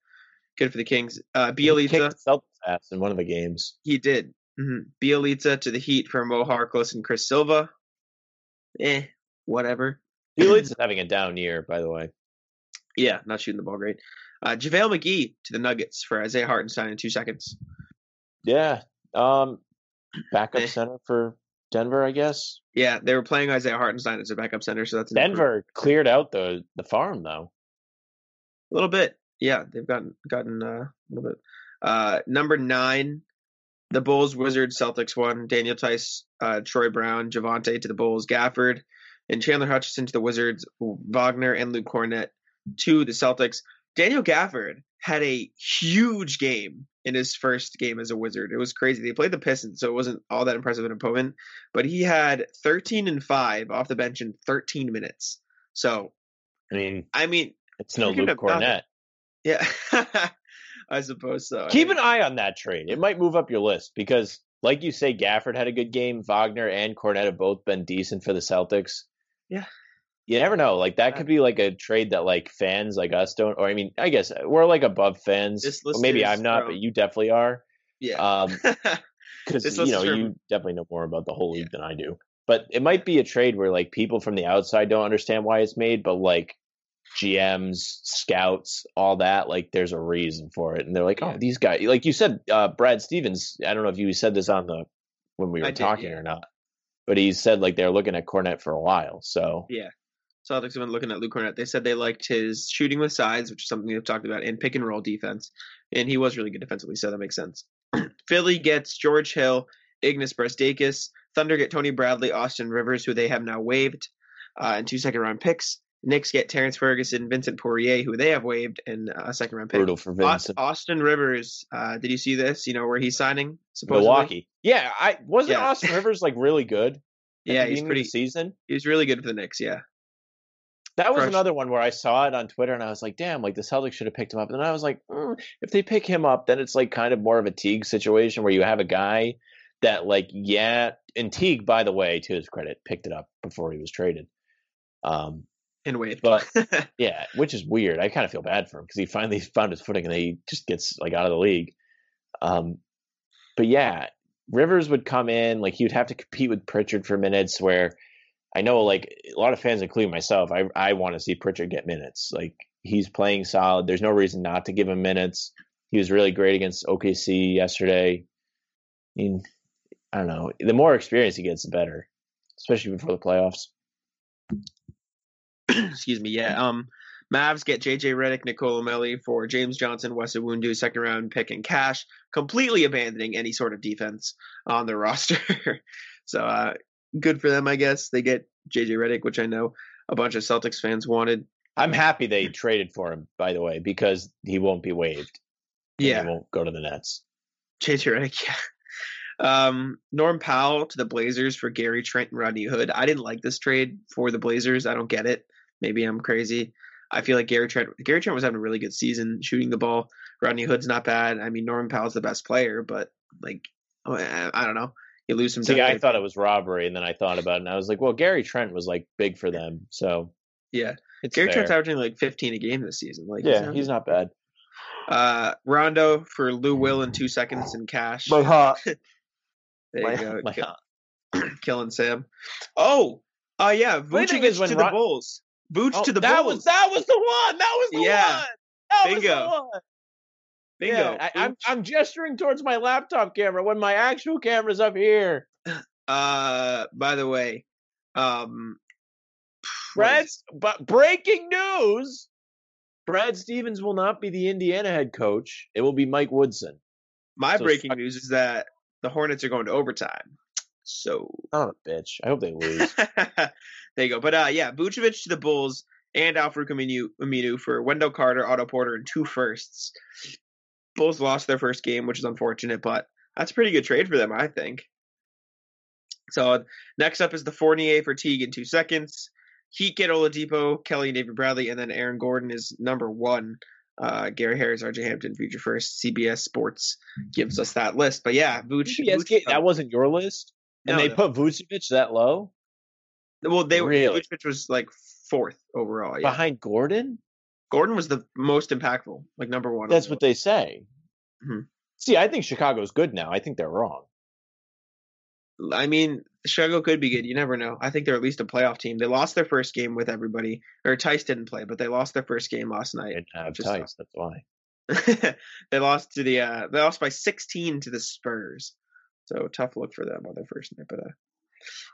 Good for the Kings. Uh, He Bjelica. kicked the Celtics ass in one of the games. He did. Mm-hmm. Bjelica to the Heat for Mo Harkless and Chris Silva. Eh, whatever. Felix is having a down year, by the way. Yeah, not shooting the ball great. Uh, JaVale McGee to the Nuggets for Isaiah Hartenstein in two seconds. Yeah. Um, backup Eh. center for Denver, I guess. Yeah, they were playing Isaiah Hartenstein as a backup center, so that's. Denver cleared out the the farm though. a little bit. Yeah, they've gotten gotten uh, a little bit. Uh, number nine, the Bulls, Wizards, Celtics won. Daniel Theis, uh, Troy Brown, Javonte to the Bulls, Gafford, and Chandler Hutchinson to the Wizards, Wagner and Luke Kornet to the Celtics. Daniel Gafford had a huge game in his first game as a Wizard. It was crazy. They played the Pistons, so it wasn't all that impressive an opponent, but he had 13 and 5 off the bench in 13 minutes. So, I mean, I mean, it's no Luke nothing, Kornet. yeah, I suppose so. Keep an eye on that trade. It might move up your list because, like you say, Gafford had a good game. Wagner and Kornet have both been decent for the Celtics. Yeah. You never know. Like that could be like a trade that like fans like us don't. Or I mean, I guess we're like above fans. This Or maybe I'm not, from- but you definitely are. yeah. Um, because This you know from- you definitely know more about the whole league than I do. But it might be a trade where like people from the outside don't understand why it's made, but like GMs, scouts, all that, like there's a reason for it, and they're like, oh, these guys, like you said, uh, Brad Stevens. I don't know if you said this on the when we were I did, talking yeah. or not, but he said like they're looking at Kornet for a while. So yeah. Celtics have been looking at Luke Kornet. They said they liked his shooting with sides, which is something we've talked about, and pick and roll defense. And he was really good defensively, so that makes sense. Philly gets George Hill, Ignas Brazdeikis. Thunder get Tony Bradley, Austin Rivers, who they have now waived, uh, and two second round picks. Knicks get Terrence Ferguson, Vincent Poirier, who they have waived, and a second round pick. brutal for Vincent. Austin Rivers, uh, did you see this? You know where he's signing? Supposedly? Milwaukee. Yeah, I wasn't Yeah. Austin Rivers like really good. Yeah, he's pretty. season. He was really good for the Knicks. Yeah, That was another one where I saw it on Twitter and I was like, damn, like the Celtics should have picked him up. And then I was like, mm, if they pick him up, then it's like kind of more of a Teague situation where you have a guy that, like, yeah, and Teague, by the way, to his credit, picked it up before he was traded. Um, and waived. but yeah, which is weird. I kind of feel bad for him because he finally found his footing and then he just gets like out of the league. Um, but yeah, Rivers would come in like he would have to compete with Pritchard for minutes. Where I know like a lot of fans, including myself, I I want to see Pritchard get minutes. Like he's playing solid. There's no reason not to give him minutes. He was really great against OKC yesterday. I mean, I don't know. The more experience he gets, the better, especially before the playoffs. excuse me. Yeah. Um, Mavs get JJ Redick, Nicolo Melli for James Johnson, Wes Iwundu, second round pick and cash, completely abandoning any sort of defense on their roster. so uh, good for them, I guess. They get JJ Redick, which I know a bunch of Celtics fans wanted. I'm happy they traded for him, by the way, because he won't be waived. Yeah, he won't go to the Nets. JJ Redick, yeah. Um, Norm Powell to the Blazers for Gary Trent and Rodney Hood. I didn't like this trade for the Blazers. I don't get it. Maybe I'm crazy. I feel like Gary Trent Gary Trent was having a really good season shooting the ball. Rodney Hood's not bad. I mean, Norman Powell's the best player, but like I don't know. You lose some. See, I thought it was robbery, and then I thought about it, and I was like, well, Gary Trent was like big for them, so yeah. It's Gary fair. Trent's averaging like 15 a game this season. Like, yeah, he's, he's not bad. Uh, Rondo for Lou Will in two seconds in cash. My heart. there my, you go. My Kill, killing Sam. Oh, uh, yeah. Vucevic to the Ron- Bulls. Boots oh, to the that Bulls. Was, that was the one. That was the yeah. one. That Bingo. was the one. Bingo. Yeah, I, I'm I'm gesturing towards my laptop camera when my actual camera's up here. Uh, by the way, um, Brad, but breaking news: Brad Stevens will not be the Indiana head coach. It will be Mike Woodson. My so breaking fuck- news is that the Hornets are going to overtime. So, oh, bitch! I hope they lose. there you go. But uh, yeah, Vucevic to the Bulls and Al-Farouq Aminu, Aminu for Wendell Carter, Otto Porter, and two firsts. Bulls lost their first game, which is unfortunate, but that's a pretty good trade for them, I think. So next up is the Fournier for Teague in two seconds. Heat get Oladipo, Kelly, and David Bradley, and then Aaron Gordon is number one. Uh, Gary Harris, RJ Hampton, Future First, CBS Sports gives us that list. But yeah, Vuce, Vuce that wasn't your list, and no, they no. put Vucevic that low. Well, they really? Vucevic was like fourth overall. Yeah. Behind Gordon? Gordon was the most impactful, like number one. That's what they say. Mm-hmm. See, I think Chicago's good now. I think they're wrong. I mean, Chicago could be good. You never know. I think they're at least a playoff team. They lost their first game with everybody, or Theis didn't play, but they lost their first game last night. They have Theis, that's why. they lost to the uh, they lost by 16 to the Spurs. So tough look for them on their first night, but uh,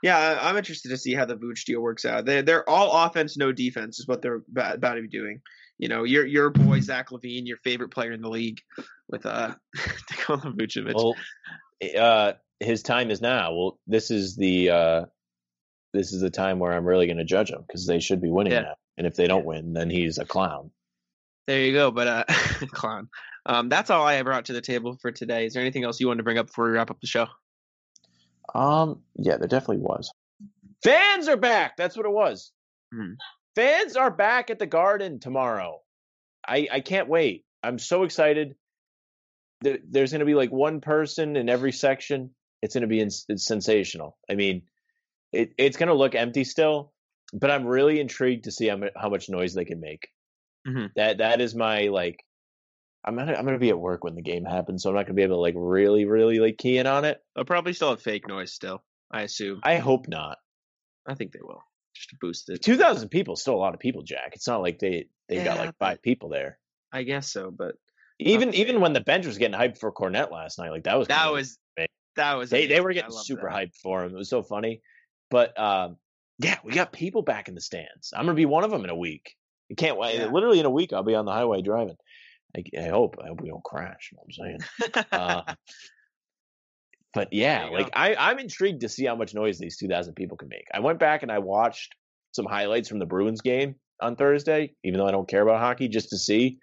yeah, I'm interested to see how the Vooch deal works out. They're they're all offense, no defense is what they're about, about to be doing. You know, your your boy Zach LaVine, your favorite player in the league, with uh Nikola Vucevic. Well, uh, his time is now. Well, this is the uh, this is the time where I'm really going to judge him because they should be winning yeah. now. And if they don't win, then he's a clown. There you go. But uh, clown. Um, that's all I have brought to the table for today. Is there anything else you wanted to bring up before we wrap up the show? Um, yeah, there definitely was. Fans are back. That's what it was. Mm-hmm. Fans are back at the Garden tomorrow. I I can't wait. I'm so excited. there's going to be like one person in every section. It's going to be in, it's sensational. I mean, it, it's going to look empty still, but I'm really intrigued to see how, how much noise they can make. Mm-hmm. That that is my like I'm gonna I'm gonna be at work when the game happens, so I'm not gonna be able to like really really like key in on it. They'll probably still have fake noise still. I assume. I hope not. I think they will just to boost it. Two thousand people, still a lot of people, Jack. It's not like they they yeah, got like five people there. I guess so, but even even when the bench was getting hyped for Kornet last night, like that was that was that was they amazing. they were getting super that. hyped for him. It was so funny, but um, yeah, we got people back in the stands. I'm gonna be one of them in a week. You can't wait. Yeah. Literally in a week, I'll be on the highway driving. I, I hope. I hope we don't crash. You know what I'm saying? uh, but yeah, like I, I'm intrigued to see how much noise these 2,000 people can make. I went back and I watched some highlights from the Bruins game on Thursday, even though I don't care about hockey, just to see.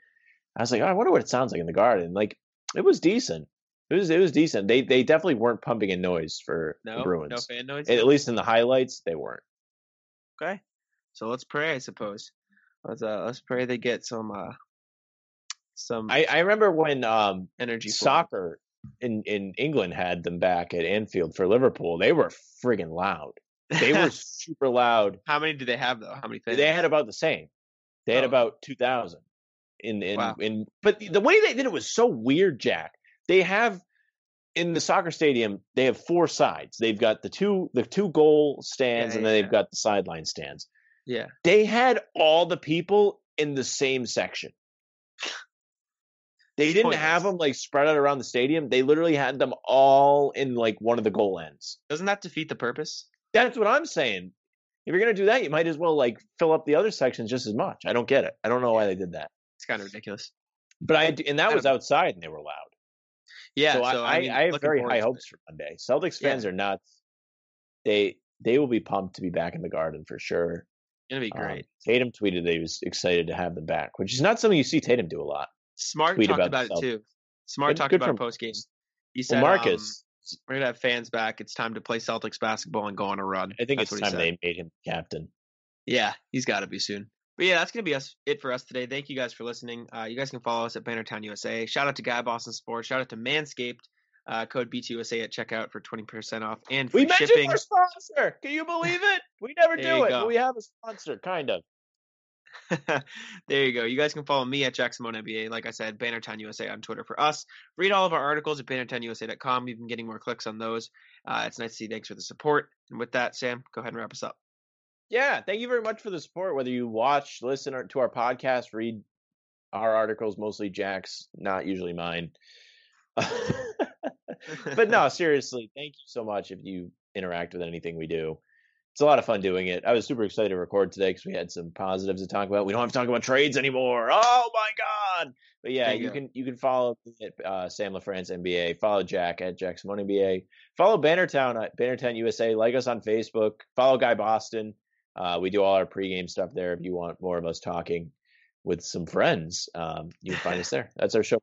I was like, oh, I wonder what it sounds like in the Garden. Like, it was decent. It was it was decent. They they definitely weren't pumping in noise for no, the Bruins. No fan noise. At least in the highlights, they weren't. Okay, so let's pray. I suppose. Let's uh, let's pray they get some uh, some. I, I remember when um, energy soccer in in England had them back at Anfield for Liverpool. They were friggin' loud. They were super loud. How many did they have though? How many fans? They had about the same. They had oh. about two thousand. In in wow. in, but the way they did it was so weird, Jack. They have in the soccer stadium they have four sides. They've got the two the two goal stands, yeah, and then yeah. they've got the sideline stands. Yeah, they had all the people in the same section. They didn't Pointless. have them like spread out around the stadium. They literally had them all in like one of the goal ends. Doesn't that defeat the purpose? That's what I'm saying. if you're gonna do that, you might as well like fill up the other sections just as much. I don't get it. I don't know why they did that. It's kind of ridiculous. But I and that I was outside and they were loud. Yeah, so, so, I, I, mean, I have very high hopes it. for Monday. Celtics Yeah. fans are nuts. They they will be pumped to be back in the Garden for sure. Gonna be Um, great. Tatum tweeted that he was excited to have them back, which is not something you see Tatum do a lot. Smart tweet talked about about, it too. Smart Good- talked good about post game. He said, Well, um, Marcus, "We're gonna have fans back. It's time to play Celtics basketball and go on a run." I think That's it's time they made him captain. Yeah, he's got to be soon. But yeah, that's gonna be us it for us today. Thank you guys for listening. Uh, you guys can follow us at Bannertown USA. Shout out to Guy Boston Sports. Shout out to Manscaped. Uh, code BTUSA at checkout for twenty percent off and free We mentioned shipping. our sponsor. Can you believe it? We never do it, but we have a sponsor, kind of. there you go. You guys can follow me at Jack Simone NBA. Like I said, Bannertown USA on Twitter for us. Read all of our articles at bannertownusa.com. We've been getting more clicks on those. Uh, it's nice to see. Thanks for the support. And with that, Sam, go ahead and wrap us up. Yeah, thank you very much for the support. Whether you watch, listen to our podcast, read our articles, mostly Jack's, not usually mine. but no, seriously, thank you so much if you interact with anything we do. It's a lot of fun doing it. I was super excited to record today because we had some positives to talk about. We don't have to talk about trades anymore. Oh my god! But yeah, you you can you can follow at uh, Sam LaFrance NBA. Follow Jack at Jack Simone NBA. Follow Bannertown at Bannertown USA. Like us on Facebook. Follow Guy Boston. Uh, we do all our pregame stuff there. If you want more of us talking with some friends, um, you can find us there. That's our show.